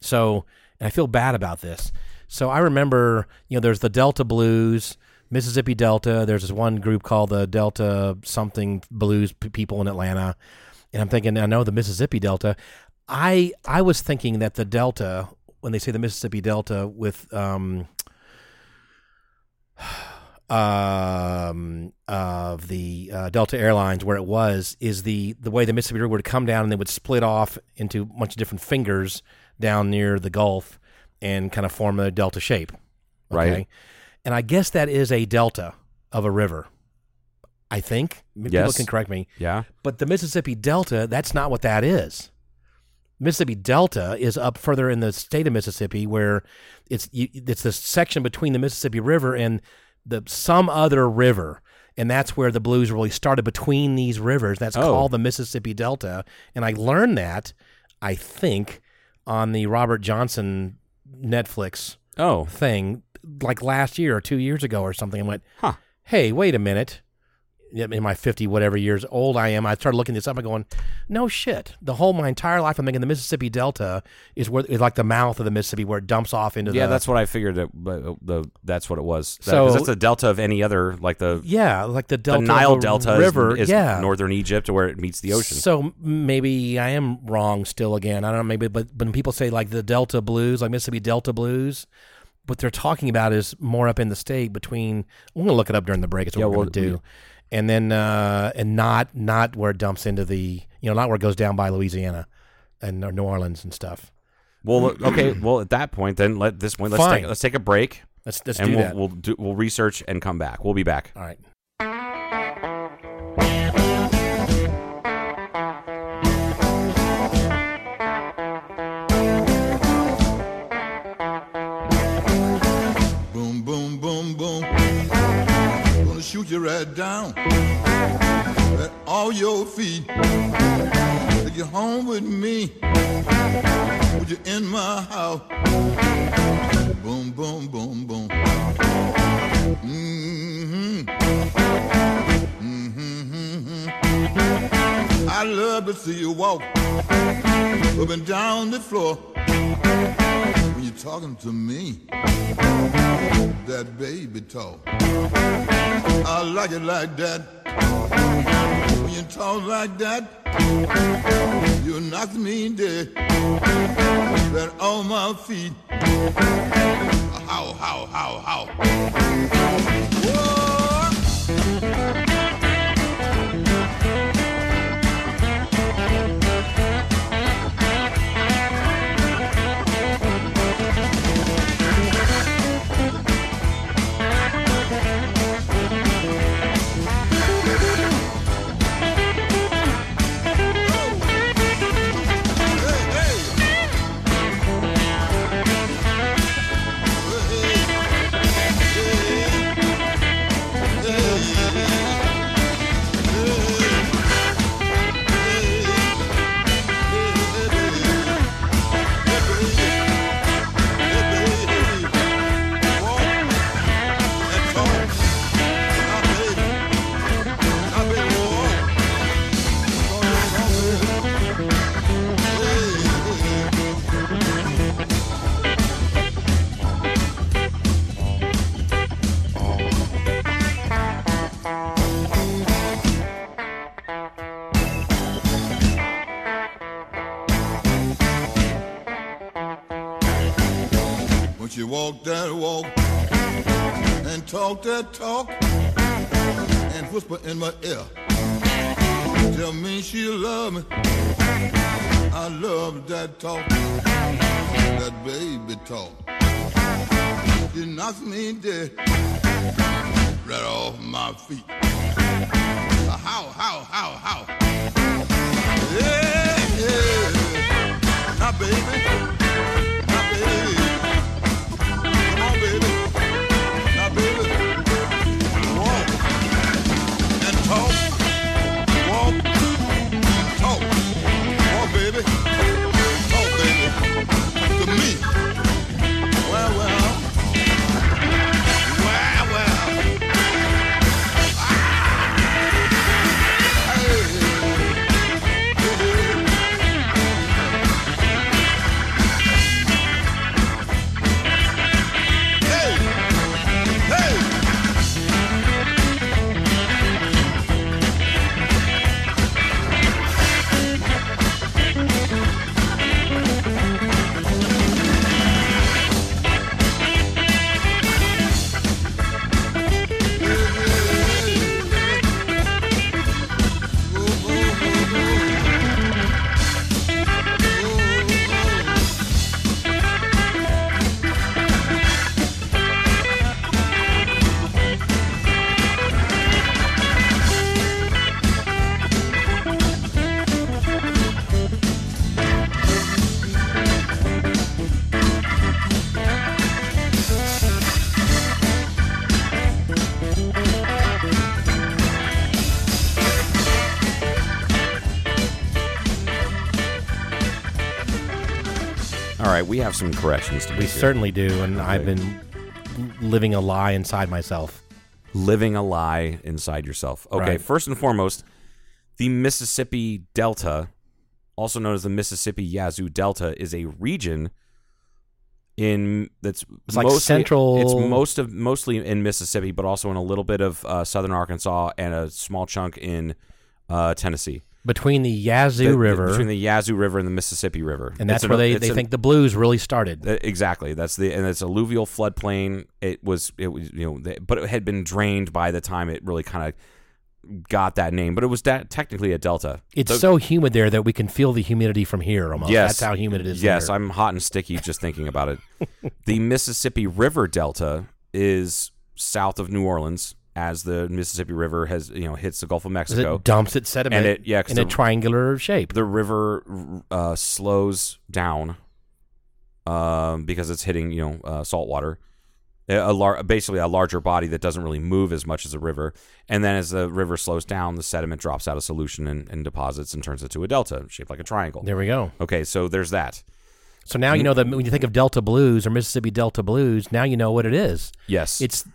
So, and I feel bad about this. So I remember, you know, there's the Delta Blues, Mississippi Delta. There's this one group called the Delta something Blues people in Atlanta, and I'm thinking, I know the Mississippi Delta. I I was thinking that the Delta, when they say the Mississippi Delta, with um, um, of the uh, Delta Airlines, where it was, is the the way the Mississippi River would come down and they would split off into a bunch of different fingers down near the Gulf and kind of form a delta shape. Right. And I guess that is a delta of a river. I think. People can correct me. Yeah. But the Mississippi Delta, that's not what that is. Mississippi Delta is up further in the state of Mississippi, where it's it's the section between the Mississippi River and the some other river, and that's where the blues really started between these rivers. That's Oh. called the Mississippi Delta, and I learned that I think on the Robert Johnson Netflix Oh, thing like last year or two years ago or something. I went, Huh. hey, wait a minute. In my 50 whatever years old I am, I started looking this up and going, no shit. The whole, my entire life, I'm thinking the Mississippi Delta is where, is like the mouth of the Mississippi where it dumps off into the yeah. the. That's what I figured. That, but uh, the that's what it was. That- So- that's the delta of any other, like the Yeah, like the Delta. the Nile Delta is- River. is, yeah. northern Egypt, where it meets the ocean. So maybe I am wrong still again. I don't know. Maybe, but when people say like the Delta Blues, like Mississippi Delta Blues, what they're talking about is more up in the state between. I'm gonna look it up during the break. It's what Yeah, we're well, gonna do, and then uh, and not not where it dumps into the you know not where it goes down by Louisiana and or New Orleans and stuff. well, okay. Well, at that point, then let this point. Let's Fine. take let's take a break, Let's let's and do we'll that. we'll do, we'll research and come back. We'll be back. All right. Right down at all your feet. Take you home with me. Put you in my house. Boom, boom, boom, boom. Mm-hmm. Mm-hmm. I love to see you walk up and down the floor you're talking to me that baby talk. I like it like that. When you talk like that, you knock me dead. That on my feet. How, how, how, how. Whoa! Talk that talk and whisper in my ear. Tell me she love me. I love that talk, that baby talk. She knocks me dead right off my feet. How, how, how, how? Yeah, yeah. Now, baby. Have some corrections to We here. certainly do, and I've been living a lie inside myself. living a lie inside yourself. Okay, Right. first and foremost, the Mississippi Delta, also known as the Mississippi Yazoo Delta, is a region in that's It's like central- It's most of mostly in Mississippi, but also in a little bit of uh, southern Arkansas and a small chunk in uh, Tennessee. Between the Yazoo The- the- River, between the Yazoo River and the Mississippi River, and that's where they, they an- think the blues really started. uh, Exactly. That's the and it's alluvial floodplain. It was it was you know the, but it had been drained by the time it really kind of got that name. But it was that technically a delta. It's The- so humid there that we can feel the humidity from here almost. yes, That's how humid it is Yes, there. I'm hot and sticky just thinking about it. the Mississippi River Delta is south of New Orleans as the Mississippi River has you know hits the Gulf of Mexico. it dumps its sediment And it- yeah, in a triangular shape. the river uh, slows down um, because it's hitting you know uh, salt water. A lar- basically a larger body that doesn't really move as much as a river, and then as the river slows down, the sediment drops out of solution and, and deposits and turns into a delta shaped like a triangle. There we go. Okay, so there's that. So now you know that when you think of Delta blues or Mississippi Delta blues, now you know what it is. Yes, It's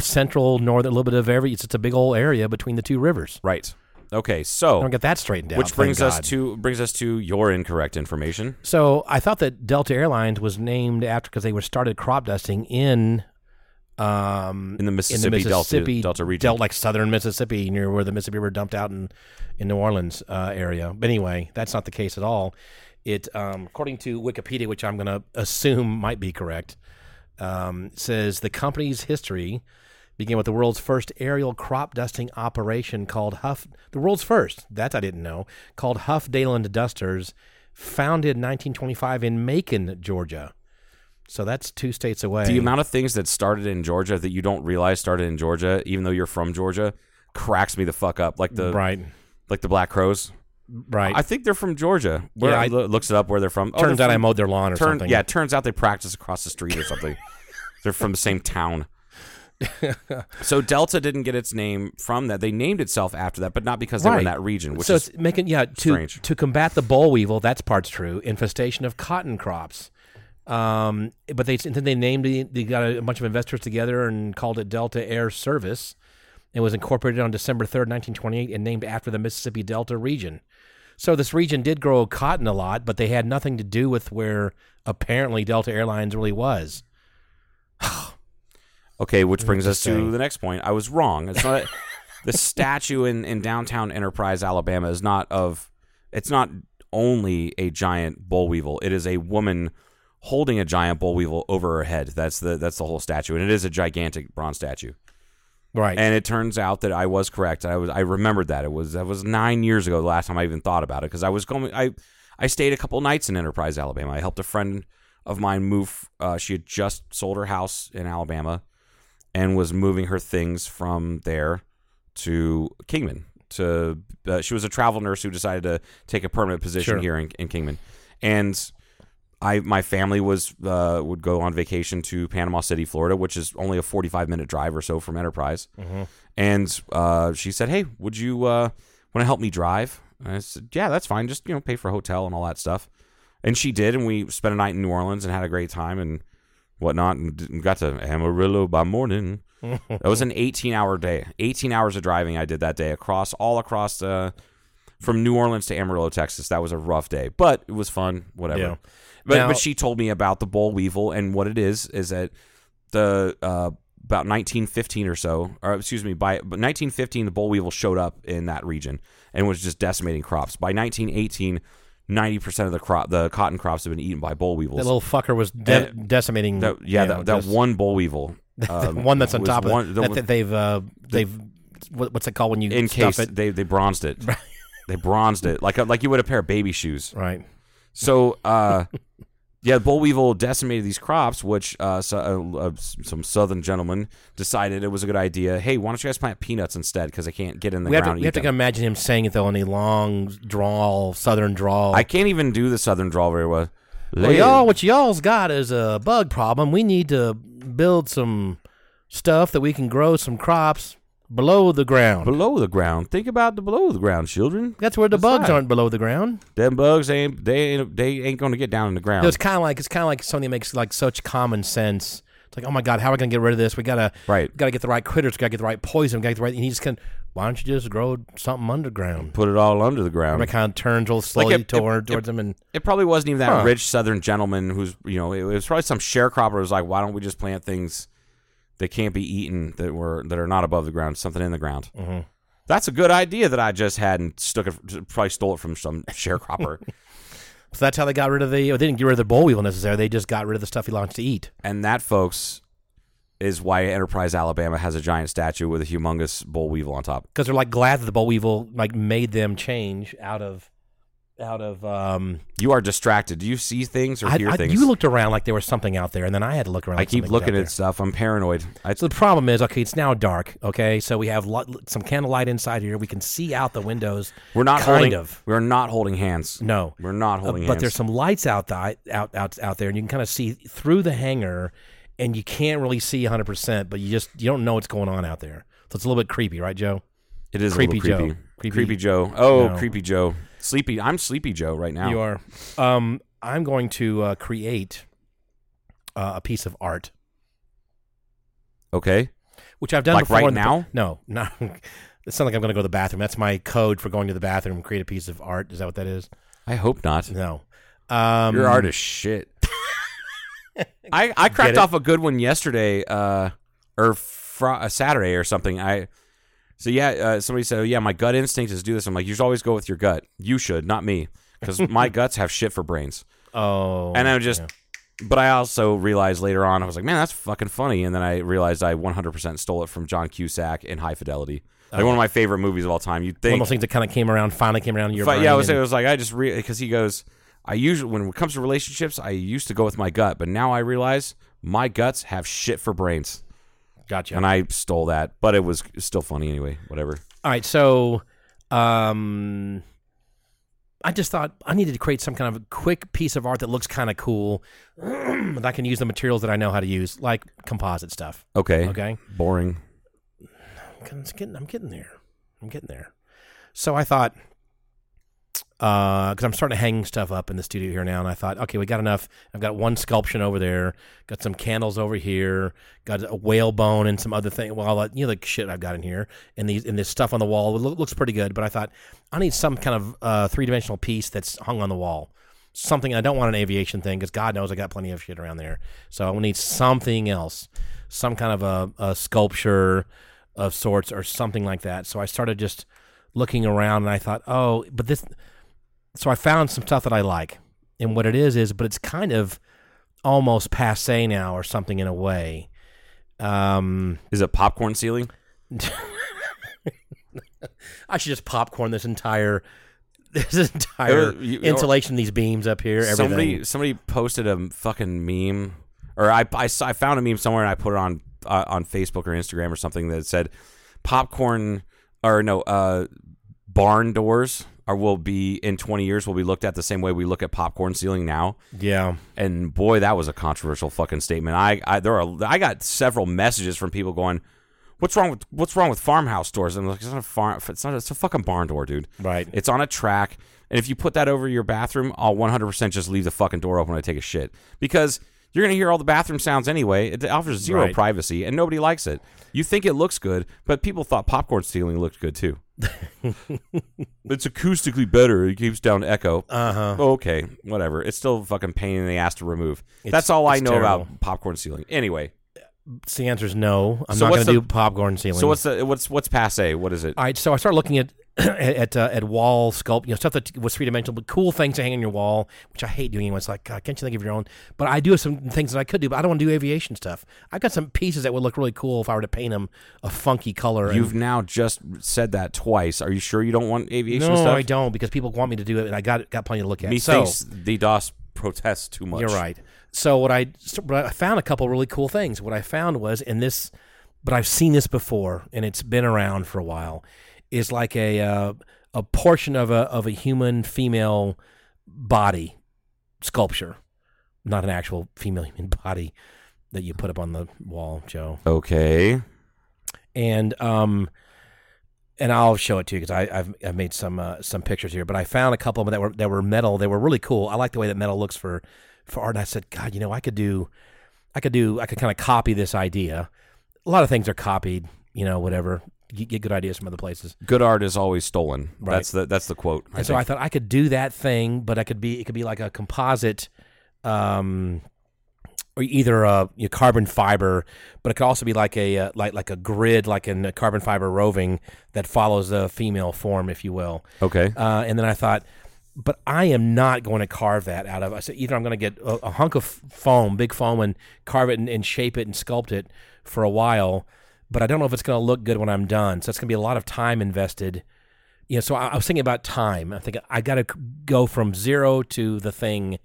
central, northern, a little bit of every. It's a big old area between the two rivers. right. Okay, I so don't get that straightened out. which brings us to brings us to your incorrect information. So I thought that Delta Airlines was named after because they were started crop dusting in um In the Mississippi Delta- Mississippi Delta region. Del- like southern Mississippi near where the Mississippi River dumped out in in New Orleans uh, area. But anyway, that's not the case at all. It um, according to Wikipedia, which I'm going to assume might be correct, um, says the company's history began with the world's first aerial crop dusting operation called Huff. The world's first, that I didn't know, called Huff Daland Dusters, founded in 1925 in Macon, Georgia. So that's two states away. The amount of things that started in Georgia that you don't realize started in Georgia, even though you're from Georgia, cracks me the fuck up. Like the right, like the Black Crowes. Right. I think they're from Georgia. Where Yeah, I- looks it up where they're from. Oh, Turns they're out I mowed their lawn or turn- something. Yeah, turns out they practice across the street or something. they're from the same town. so Delta didn't get its name from that. They named itself after that, but not because they were in that region, which so is it's making yeah to strange. to combat the boll weevil. That's part's true. Infestation of cotton crops. Um, but they then they named the, they got a, bunch of investors together and called it Delta Air Service. It was incorporated on December third, nineteen twenty eight, and named after the Mississippi Delta region. So this region did grow cotton a lot, but they had nothing to do with where apparently Delta Airlines really was. Okay, which brings us to the next point. I was wrong. It's not the statue in, in downtown Enterprise, Alabama is not of it's not only a giant boll weevil. It is a woman holding a giant boll weevil over her head. That's the that's the whole statue. And it is a gigantic bronze statue. Right. And it turns out that I was correct. I was I remembered that. It was that was nine years ago the last time I even thought about it because I was going I I stayed a couple nights in Enterprise, Alabama. I helped a friend of mine move. Uh, she had just sold her house in Alabama and was moving her things from there to Kingman. To uh, she was a travel nurse who decided to take a permanent position Sure. here in, in Kingman, and I my family was uh, would go on vacation to Panama City, Florida, which is only a forty five minute drive or so from Enterprise. And uh, she said, "Hey, would you uh, want to help me drive?" And I said, "Yeah, that's fine. Just you know, pay for a hotel and all that stuff." And she did, and we spent a night in New Orleans and had a great time and whatnot, and got to Amarillo by morning. that was an eighteen hour day, eighteen hours of driving I did that day across all across uh, from New Orleans to Amarillo, Texas. That was a rough day, but it was fun. Whatever. Yeah. But Now- but she told me about the boll weevil and what it is is that the uh, about 1915 or so, or excuse me, by 1915 the boll weevil showed up in that region and was just decimating crops. By 1918, 90 percent of the crop, the cotton crops, have been eaten by boll weevils. that little fucker was de- Uh, decimating. That- yeah, you know, that, that one boll weevil, um, one that's on top of one- That, that they've uh, they've what, what's it called when you case it? they they bronzed it. they bronzed it like like you would a pair of baby shoes. Right. So, uh, yeah, boll weevil decimated these crops, which uh, so, uh, uh, some southern gentlemen decided it was a good idea. Hey, why don't you guys plant peanuts instead? Because they can't get in the We have, to, ground. we have and to imagine him saying it though in a long drawl, southern drawl. I can't even do the southern drawl very well. well, y'all, what y'all's got is a bug problem. We need to build some stuff that we can grow some crops. Below the ground. Below the ground. Think about the below the ground, children. That's where the bugs aren't below the ground. Them bugs ain't they ain't they ain't gonna get down in the ground. It's kind of like it's kind of like something that makes like such common sense. It's like, oh my god, how are we gonna get rid of this? We gotta Right. Got to get the right critters. Got to get the right poison. Got to get the right. And he just can. Why don't you just grow something underground? Put it all under the ground. And it kind of turns real slowly it- it- toward it- towards him, and It probably wasn't even that Huh. rich Southern gentleman who's you know it was probably some sharecropper who was like, why don't we just plant things that can't be eaten that were that are not above the ground, something in the ground. Mm-hmm. That's a good idea that I just had and stuck it. Probably stole it from some sharecropper, so that's how they got rid of the. They didn't get rid of the boll weevil necessarily. They just got rid of the stuff he likes to eat. and that, folks, is why Enterprise, Alabama, has a giant statue with a humongous boll weevil on top. because they're like glad that the boll weevil like made them change out of out of um You are distracted. Do you see things or I, hear I- things? you looked around like there was something out there and then i had to look around I keep looking at stuff. I'm paranoid. I, so the problem is okay it's now dark okay so we have lo- some candlelight inside here we can see out the windows we're not kind holding. of We're not holding hands. no We're not Uh, holding but hands. there's some lights out, the, out out out there and you can kind of see through the hangar and you can't really see 100% but you just you don't know what's going on out there so it's a little bit creepy right joe It is Creepy a little Joe. creepy. Creepy- Creepy, Joe. Oh, No. creepy Joe. Sleepy. I'm Sleepy Joe right now. You are. Um, I'm going to uh, create uh, a piece of art, Okay. which I've done Like before. right the- now? no, no. It's not like I'm going to go to the bathroom. That's my code for going to the bathroom create a piece of art. Is that what that is? I hope not. No. Um, Your art is shit. I, I cracked off a good one yesterday, uh, or fr- uh, Saturday or something. I so yeah, uh, somebody said, oh, "Yeah, my gut instinct is to do this." I'm like, "You should always go with your gut. You should, not me, because my guts have shit for brains." Oh. And I just, yeah. but I also realized later on, I was like, "Man, that's fucking funny." And then I realized I 100% stole it from John Cusack in High Fidelity, like one of my favorite movies of all time. You'd Oh. One of those things that kind of came around, finally came around in your brain. yeah, I was, and- it was like I just re because he goes. I usually when it comes to relationships, I used to go with my gut, but now I realize my guts have shit for brains, gotcha. and I stole that. But it was still funny anyway. Whatever. All right, so um, I just thought I needed to create some kind of a quick piece of art that looks kind of cool, that I can use the materials that I know how to use, like composite stuff. Okay. Okay, Boring. I'm getting, I'm getting there. I'm getting there. So I thought, because I'm starting to hang stuff up in the studio here now, and I thought, okay, we got enough. I've got one sculpture over there, got some candles over here, got a whale bone and some other thing. Well, uh, you know the shit I've got in here, and these and this stuff on the wall looks pretty good. But I thought I need some kind of uh, three dimensional piece that's hung on the wall. Something I don't want an aviation thing because God knows I got plenty of shit around there. So I will need something else, some kind of a, a sculpture of sorts or something like that. So I started just looking around and I thought, oh, but this. So I found some stuff that I like, and what it is is, but it's kind of almost passe now or something in a way. Um, Is it popcorn ceiling? I should just popcorn this entire this entire you- insulation, these beams up here, everything. Somebody somebody posted a fucking meme, or I, I, I found a meme somewhere and I put it on uh, on Facebook or Instagram or something that said popcorn or no uh, barn doors are will be in 20 years will be looked at the same way we look at popcorn ceiling now. yeah, And boy, that was a controversial fucking statement. I, I there are I got several messages from people going, "What's wrong with what's wrong with farmhouse doors?" And I'm like, "It's not a farm. It's not. It's a fucking barn door, dude. Right. It's on a track. And if you put that over your bathroom, I'll 100% just leave the fucking door open when I take a shit because you're gonna hear all the bathroom sounds anyway. It offers zero Right. privacy, and nobody likes it. You think it looks good, but people thought popcorn ceiling looked good too. it's acoustically better. It keeps down echo. uh huh. Okay, whatever. It's still a fucking pain in the ass to remove. That's all I know terrible. about popcorn ceiling. Anyway, So the answer is no. I'm So not going to do popcorn ceiling. so what's the what's what's passe? What is it? All right, so I started looking at at uh, at wall sculpt, you know, stuff that was three dimensional, but cool things to hang on your wall, which I hate doing. Anyway. It's like, God, can't you think of your own? But I do have some things that I could do, but I don't want to do aviation stuff. I've got some pieces that would look really cool if I were to paint them a funky color. You've now just said that twice. Are you sure you don't want aviation no, stuff? I don't because people want me to do it, and I got got plenty to look at. Methinks so the DOS protests too much. you're right. So what I so what I found a couple really cool things. What I found was in this, but I've seen this before, and it's been around for a while. Is like a uh, a portion of a of a human female body sculpture, not an actual female human body that you put up on the wall, Joe. Okay. and um, and I'll show it to you because I've I've made some uh, some pictures here. But I found a couple of them that were that were metal. They were really cool. I like the way that metal looks for for art. And I said, God, you know, I could do, I could do, I could kind of copy this idea. A lot of things are copied, you know, whatever. Get good ideas from other places. Good art is always stolen. Right. That's the that's the quote. I so think. I thought I could do that thing, but I could be it could be like a composite, um, or either a you know, carbon fiber, but it could also be like a uh, like like a grid, like in a carbon fiber roving that follows the female form, if you will. okay. Uh, and then I thought, but I am not going to carve that out of. I said either I'm going to get a, a hunk of foam, big foam, and carve it and, and shape it and sculpt it for a while. But I don't know if it's going to look good when I'm done. So it's going to be a lot of time invested. You know, so I, I was thinking about time. I'm thinking I got to go from zero to the thing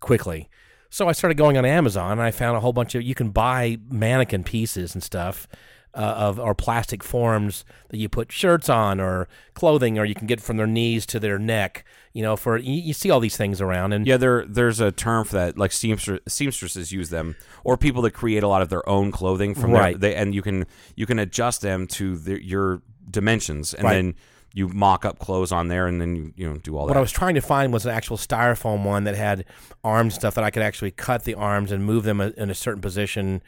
quickly. So I started going on Amazon and I found a whole bunch of you can buy mannequin pieces and stuff uh, of or plastic forms that you put shirts on or clothing or you can get from their knees to their neck. You know, for you, you see all these things around and Yeah, there there's a term for that. Like seamstress, seamstresses use them, or people that create a lot of their own clothing from Right. their, they, and you can you can adjust them to their, your dimensions, and Right. then you mock up clothes on there, and then you you know do all that. what. I was trying to find was an actual styrofoam one that had arms stuff that I could actually cut the arms and move them in a certain position.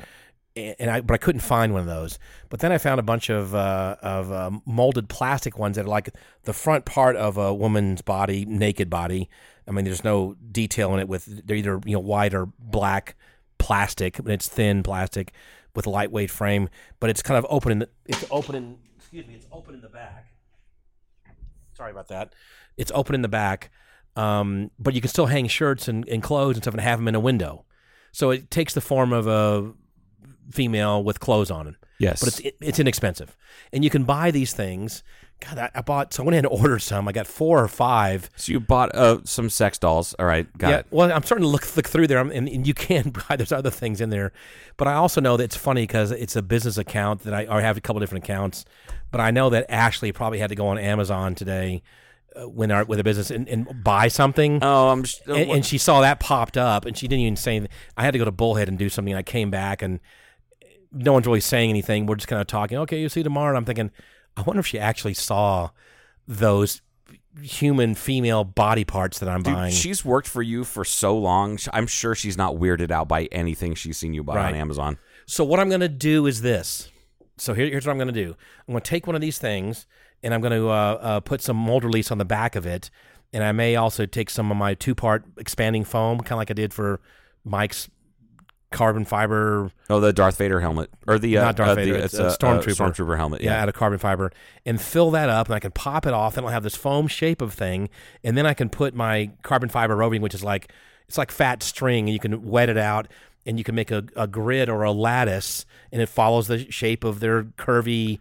And I, but I couldn't find one of those. But then I found a bunch of uh, of uh, molded plastic ones that are like the front part of a woman's body, naked body. I mean, there's no detail in it. With they're either you know white or black plastic, and it's thin plastic with a lightweight frame. But it's kind of open. In the, it's open in excuse me. It's open in the back. Sorry about that. It's open in the back, um, but you can still hang shirts and, and clothes and stuff and have them in a window. So it takes the form of a female with clothes on it. yes, But it's it's inexpensive, and you can buy these things. God, I, I bought. So I went ahead and ordered some. I got four or five. so you bought uh, some sex dolls. All right, got yeah. it. Well, I'm starting to look look through there, I'm- and, and you can buy. There's other things in there, but I also know that it's funny because it's a business account that I or I have a couple different accounts. But I know that Ashley probably had to go on Amazon today uh, when our with a business and, and buy something. Oh, I'm. Just, and, and she saw that popped up, and she didn't even say. anything. I had to go to Bullhead and do something. And I came back, and no one's really saying anything. We're just kind of talking. Okay, you see tomorrow. And I'm thinking, I wonder if she actually saw those human female body parts that I'm Dude, buying. she's worked for you for so long. I'm sure she's not weirded out by anything she's seen you buy on Amazon. So what I'm going to do is this. So here, here's what I'm going to do. I'm going to take one of these things, and I'm going to uh, uh, put some mold release on the back of it, and I may also take some of my two part expanding foam, kind of like I did for Mike's carbon fiber Oh, the Darth Vader helmet, or the uh, Not Darth uh, the- Vader, it's it's a a stormtrooper. stormtrooper helmet. yeah, Yeah, out of carbon fiber, and fill that up, and I can pop it off, and I'll have this foam shape of thing, and then I can put my carbon fiber roving, which is like it's like fat string, and you can wet it out, and you can make a, a grid or a lattice, and it follows the shape of their curvy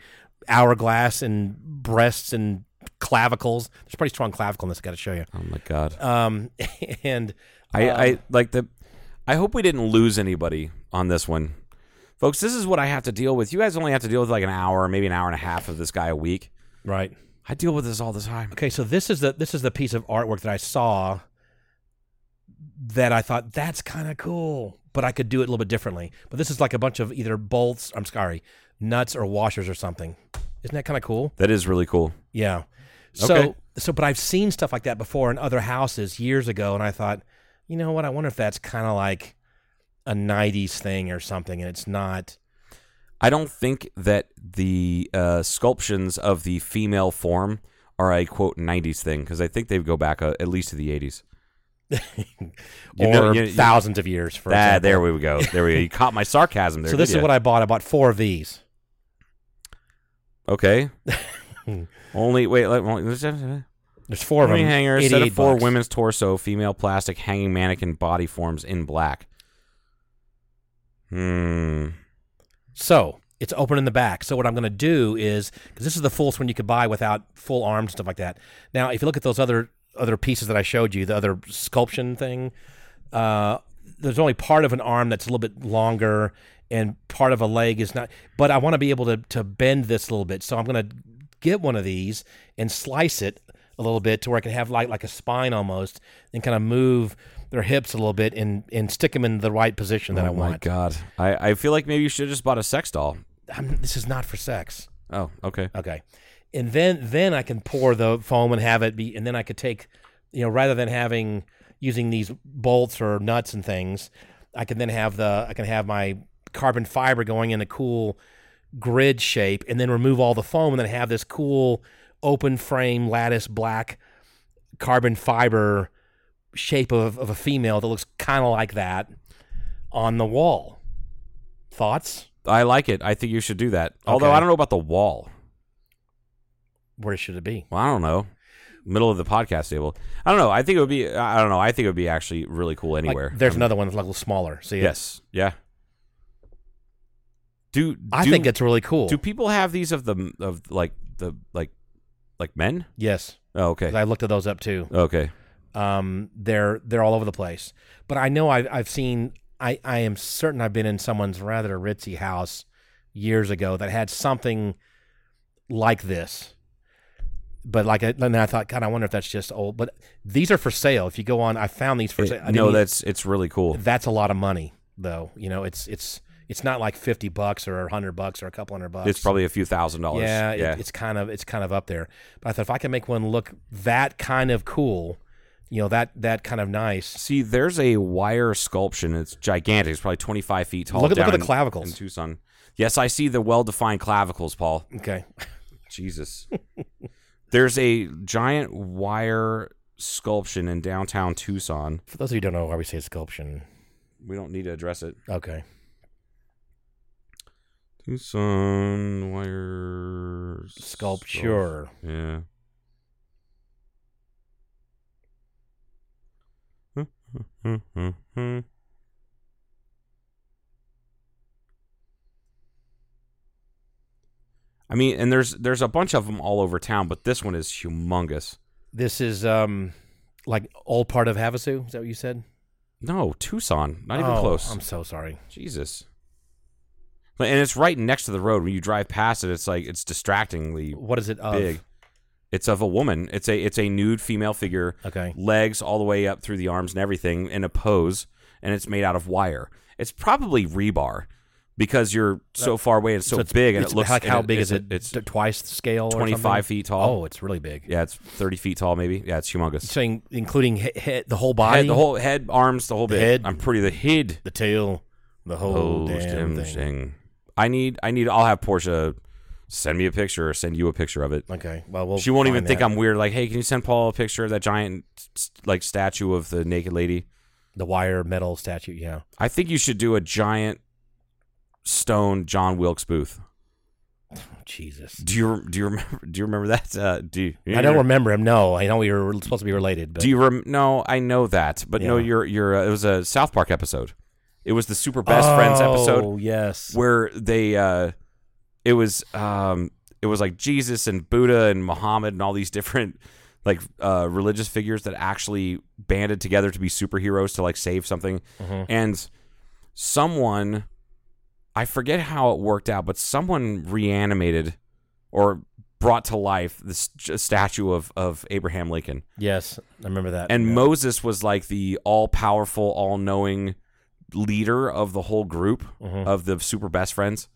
hourglass and breasts and clavicles. There's pretty strong clavicle in this. I got to show you. Oh my god. Um, and I, I like the. I hope we didn't lose anybody on this one, folks. This is what I have to deal with. You guys only have to deal with like an hour, maybe an hour and a half of this guy a week. right. I deal with this all the time. Okay, so this is the this is the piece of artwork that I saw that I thought that's kind of cool, but I could do it a little bit differently. But this is like a bunch of either bolts, I'm sorry, nuts or washers or something. Isn't that kind of cool? That is really cool. Yeah. So Okay. so but I've seen stuff like that before in other houses years ago and I thought, you know what? I wonder if that's kind of like a 90s thing or something and it's not I don't think that the uh, sculptions of the female form are a quote '90s thing because I think they go back uh, at least to the '80s. You or know- you- you- thousands of years for Ah, example. there we go. There we go. You caught my sarcasm there. So this is what I bought. I bought four of these. Okay. Only wait. Only, there's four of them. Hangers, set of four bucks. women's torso, female plastic hanging mannequin body forms in black. Hmm. So it's open in the back. So what I'm going to do is because this is the fullest one you could buy without full arms and stuff like that. Now, if you look at those other other pieces that I showed you, the other sculption thing, uh, there's only part of an arm that's a little bit longer and part of a leg is not. But I want to be able to to bend this a little bit. So I'm going to get one of these and slice it a little bit to where I can have like like a spine almost and kind of move their hips a little bit and and stick them in the right position that I want. oh my god. I, I feel like maybe you should have just bought a sex doll. I'm, this is not for sex. Oh, okay. Okay. And then then I can pour the foam and have it be and then I could take you know rather than having using these bolts or nuts and things, I can then have the I can have my carbon fiber going in a cool grid shape and then remove all the foam and then have this cool open frame lattice black carbon fiber shape of, of a female that looks kind of like that on the wall. Thoughts? I like it. I think you should do that. Although Okay. I don't know about the wall. Where should it be? Well, I don't know. Middle of the podcast table. I don't know. I think it would be. I don't know. I think it would be actually really cool Like, anywhere. there's Um, another one that's like a little smaller. See it? Yes. Yeah. Do I think it's really cool. Do people have these of the of like the like like men? yes, Oh, okay. I looked at those up too. Okay. Um, they're they're all over the place. But I know I've I've seen. I I am certain I've been in someone's rather ritzy house years ago that had something like this. But like, I- then I thought, God, I wonder if that's just old. But these are for sale. If you go on, I found these for It- sale. I no, that's it's really cool. that's a lot of money, though. You know, it's it's it's not like fifty bucks or hundred bucks or a couple hundred bucks. It's probably a few thousand dollars. Yeah, Yeah. It, it's kind of it's kind of up there. But I thought if I can make one look that kind of cool, you know, that that kind of nice. See, there's a wire sculpture. It's gigantic. It's probably 25 feet tall. Look at- look at the in- clavicles. in Tucson. Yes, I see the well-defined clavicles, Paul. Okay, Jesus. There's a giant wire sculpture in downtown Tucson. for those of you who don't know why we say sculpture, We don't need to address it. okay, Tucson wire sculpture. Yeah. I mean, and there's there's a bunch of them all over town, but this one is humongous. This is um like all part of Havasu. Is that what you said? No, Tucson, not even Oh, close. I'm so sorry. Jesus. And it's right next to the road. When you drive past it, it's like it's distractingly What is it of? big. It's of a woman. It's a it's a nude female figure. Okay. Legs all the way up through the arms and everything in a pose, and it's made out of wire. It's probably rebar because you're so far away. It's so, it's big, and it's it looks like and how big is it? It's T- twice the scale. or 25 something? feet tall. Oh, it's really big. yeah, it's thirty feet tall, maybe. Yeah, it's humongous. Saying including he- he- the whole body, Head, the whole head, arms, the whole bit. head. I'm pretty the head. the tail, the whole Oh, damn damn thing. thing. I need. I need. I'll have Portia send me a picture or send you a picture of it. Okay. Well, we'll she won't even think that. I'm weird. Like, hey, can you send Paul a picture of that giant like statue of the naked lady? the wire metal statue. Yeah. I think you should do a giant stone John Wilkes Booth. Jesus. Do you do you remember do you remember that? Uh, do you, I don't remember him. No, I know we were supposed to be related, but Do you rem- no? I know that, but no, you're you're. Uh, it was a South Park episode. It was the Super Best Friends episode. Oh yes. where they uh it was um it was like Jesus and Buddha and Muhammad and all these different like uh religious figures that actually banded together to be superheroes to like save something and someone I forget how it worked out but someone reanimated or brought to life this statue of of Abraham Lincoln Yes, I remember that. and Yeah. Moses was like the all powerful, all knowing leader of the whole group Mhm. of the super best friends.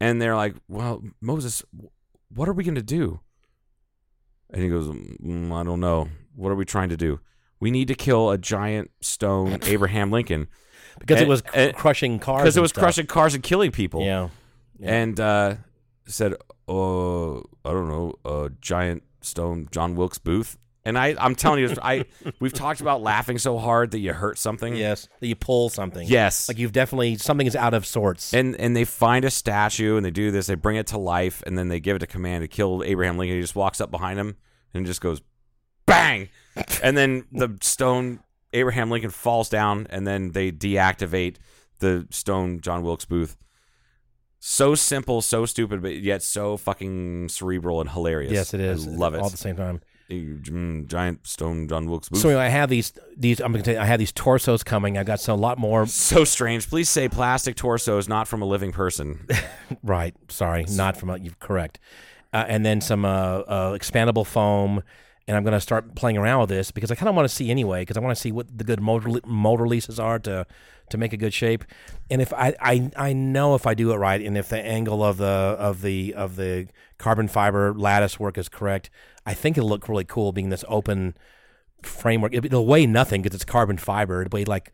And they're like, Well, Moses, what are we going to do? And he goes, "Mm, I don't know. What are we trying to do? We need to kill a giant stone Abraham Lincoln because it was cr- and- crushing cars. because it was stuff. crushing cars and killing people. Yeah. Yeah. And uh, said, uh, I don't know, a giant stone John Wilkes Booth. And I, I'm telling you, I we've talked about laughing so hard that you hurt something. Yes, that you pull something. Yes. like you've definitely something is out of sorts. and and they find a statue and they do this. They bring it to life and then they give it a command to kill Abraham Lincoln. He just walks up behind him and just goes, bang, and then the stone Abraham Lincoln falls down and then they deactivate the stone John Wilkes Booth. So simple, so stupid, but yet so fucking cerebral and hilarious. yes, it is. I love it. all at the same time. Mm, Giant stone John Wilkes Booth. So anyway, I have these these. I'm gonna tell you, I have these torsos coming. I got some a lot more. so strange. Please say plastic torsos, not from a living person. Right. Sorry, not from a, you're correct. Uh, and then some uh, uh, expandable foam, and I'm going to start playing around with this because I kind of want to see anyway because I want to see what the good mold, rele- mold releases are to to make a good shape. And if I, I I know if I do it right and if the angle of the of the of the carbon fiber lattice work is correct, I think it'll look really cool being this open framework. It- It'll weigh nothing because it's carbon fiber. It'll weigh like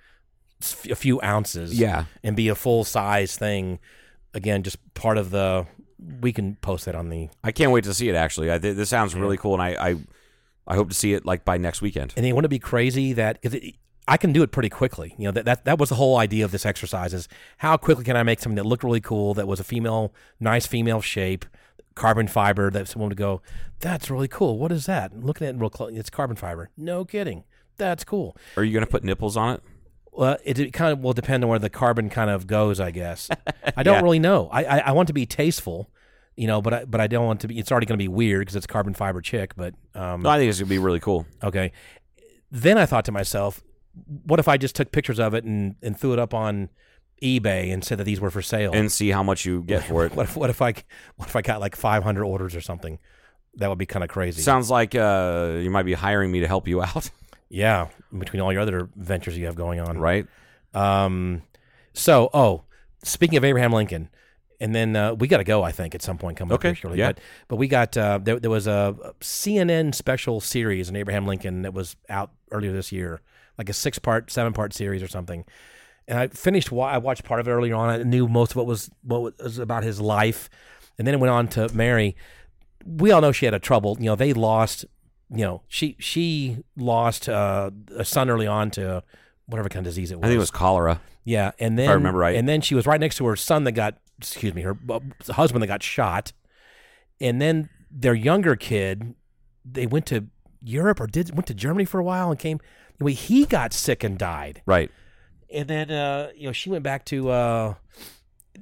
a few ounces. Yeah. and be a full size thing. Again, just part of the. We can post that on the I can't wait to see it. Actually, I, th- this sounds really cool, and I, I I hope to see it like by next weekend. and they want to be crazy that because I can do it pretty quickly. You know that, that that was the whole idea of this exercise is how quickly can I make something that looked really cool that was a female, nice female shape, carbon fiber that someone would go, that's really cool. What is that? And looking at it real close, it's carbon fiber. No kidding, that's cool. Are you going to put nipples on it? Well, it, it kind of will depend on where the carbon kind of goes, I guess. I don't Yeah. really know. I, I I want to be tasteful, you know, but I, but I don't want to be. It's already going to be weird because it's carbon fiber chick. But um, No, I think it's going to be really cool. Okay. Then I thought to myself, what if I just took pictures of it and, and threw it up on eBay and said that these were for sale? And see how much you get for it. what if what if I what if I got like 500 orders or something? That would be kind of crazy. Sounds like uh, you might be hiring me to help you out, yeah, between all your other ventures you have going on. right? Um so, oh, speaking of Abraham Lincoln, and then uh, we got to go. I think at some point coming Okay, up shortly. yeah. But but we got uh, there, there was a CNN special series on Abraham Lincoln that was out earlier this year, like a six part, seven part series or something. And I finished. I watched part of it earlier on. I knew most of what was what was about his life, and then it went on to Mary. We all know she had a trouble. You know, they lost. You know, she she lost uh, a son early on to whatever kind of disease it was. I think it was cholera. Yeah, and then I remember right. and then she was right next to her son that got, excuse me, her uh, husband that got shot, and then their younger kid, they went to Europe or did went to Germany for a while and came. Anyway, he got sick and died, Right. And then uh, you know she went back to. Uh,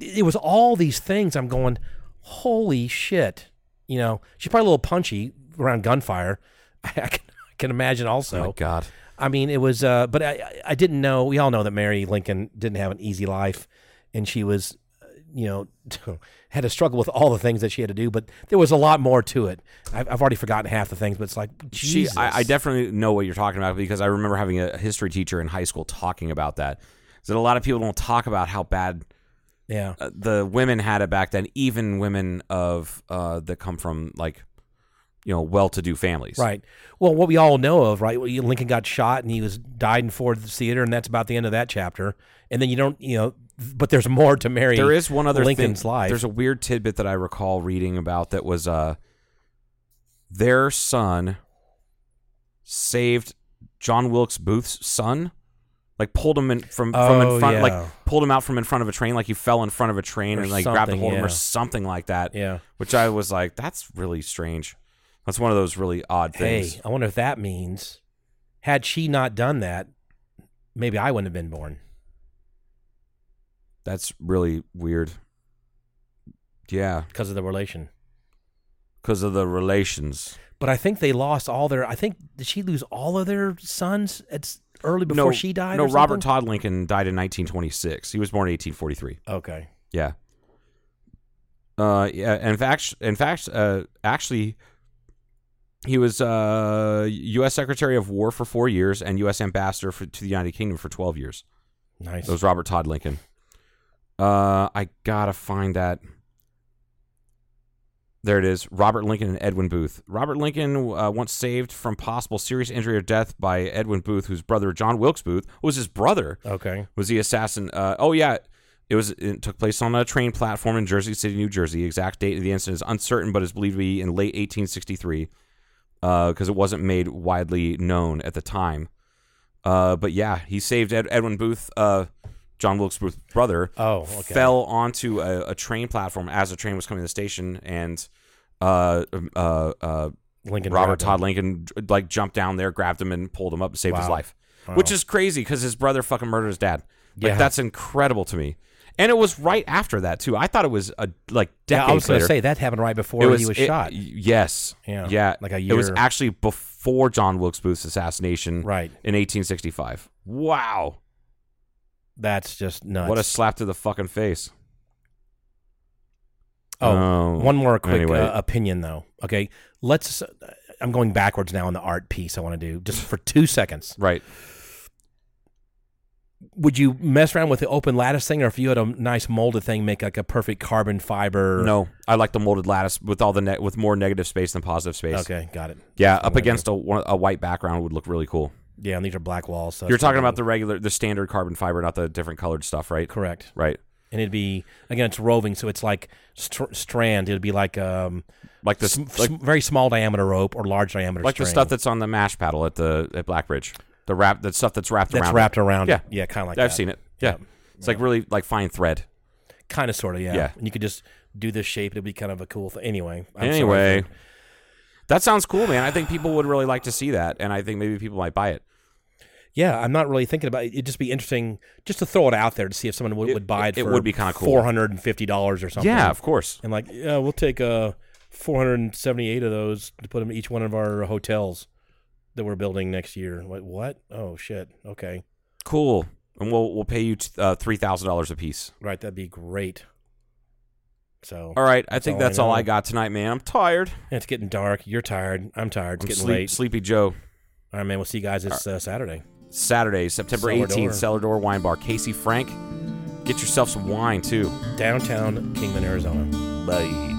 it was all these things. I'm going, holy shit! You know, she's probably a little punchy around gunfire. I, can, I can imagine also. oh my God. I mean, it was, uh, but I, I- I didn't know. We all know that Mary Lincoln didn't have an easy life, and she was, uh, you know, had to struggle with all the things that she had to do. But there was a lot more to it. I've, I've already forgotten half the things, but it's like, she. I, I definitely know what you're talking about because I remember having a history teacher in high school talking about that. Is that a lot of people don't talk about how bad yeah, uh, the women had it back then, even women of uh, that come from like you know well-to-do families. right. Well, what we all know of, right? Lincoln got shot and he was died in Ford Theater, and that's about the end of that chapter. And then you don't, you know, but there's more to Mary. There is one other Lincoln's thing. life. There's a weird tidbit that I recall reading about that was uh their son saved John Wilkes Booth's son. Like pulled him in from from Oh, in front, yeah. like pulled him out from in front of a train, like he fell in front of a train Or and like grabbed a hold of him or something like that. yeah. Which I was like, that's really strange. That's one of those really odd things. Hey, I wonder if that means had she not done that, maybe I wouldn't have been born. That's really weird. Yeah, because of the relation. because of the relations. But I think they lost all their. I think did she lose all of their sons at early before no, she died? No, Robert? Todd Lincoln died in 1926. He was born in 1843. Okay. Yeah. Uh, yeah. In fact, in fact, uh, actually, he was uh, U.S. Secretary of War for four years and U.S. Ambassador for, to the United Kingdom for 12 years. Nice. That was Robert Todd Lincoln. Uh, I gotta find that. There it is. Robert Lincoln and Edwin Booth. Robert Lincoln uh, once saved from possible serious injury or death by Edwin Booth, whose brother John Wilkes Booth was his brother okay. was the assassin. Uh, oh yeah, it was. It took place on a train platform in Jersey City, New Jersey. Exact date of the incident is uncertain, but is believed to be in late 1863 because it wasn't made widely known at the time. Uh, but yeah, he saved Ed- Edwin Booth, uh, John Wilkes Booth's brother. Oh, okay. Fell onto a, a train platform as a train was coming to the station, and uh, uh, uh, Lincoln. Robert. Todd Lincoln like jumped down there, grabbed him, and pulled him up and saved his Wow. life. Which is crazy because his brother fucking murdered his dad. Like Yeah. that's incredible to me. And it was right after that too. I thought it was a like Yeah, I was going to say that happened right before was, he was it- shot. Yes. Yeah, Yeah. like a year. It was actually before John Wilkes Booth's assassination. Right. In 1865. Wow. That's just nuts. What a slap to the fucking face. Oh, Oh, one more quick anyway. uh, opinion though. Okay, let's. Uh, I'm going backwards now on the art piece I want to do just for two seconds. Right. Would you mess around with the open lattice thing, or if you had a nice molded thing, make like a perfect carbon fiber? No, I like the molded lattice with all the ne- with more negative space than positive space. Okay, got it. Yeah, up against a, a white background would look really cool. Yeah, and these are black walls. So You're talking about the regular, the standard carbon fiber, not the different colored stuff, right? correct. Right. And it'd be again, it's roving, so it's like str- strand. It'd be like um, Like this, sm- like, sm- very small diameter rope or large diameter. like the stuff that's on the mash paddle at the at Blackbridge. The wrap, the stuff that's wrapped that's around. wrapped it. around. Yeah. yeah, kind of like I've that. seen it. Yeah. Yeah. It's like really like fine thread. kind of, sort of, yeah. Yeah. And you could just do this shape. It'd be kind of a cool thing. Anyway, I'm anyway, for- that sounds cool, man. I think people would really like to see that, and I think maybe people might buy it. yeah, I'm not really thinking about it. It'd just be interesting just to throw it out there to see if someone would, It- would buy it. it for would be kinda cool. Four hundred and fifty dollars or something. Yeah, of course. and like, yeah, we'll take uh 478 of those to put them in each one of our hotels that we're building next year. Like, what? Oh shit. Okay, Cool. And we'll we'll pay you t- uh, three thousand dollars a piece. right. That'd be great. So, All right, I think all I that's all I got tonight, man. I'm tired. it's getting dark. You're tired. I'm tired. It's I'm getting sleep- late. Sleepy Joe. All right, man. We'll see you guys this uh, Saturday. Saturday, September Cellar 18th, Door. Cellar Door Wine Bar. Casey Frank, get yourself some wine too. Downtown Kingman, Arizona. Bye.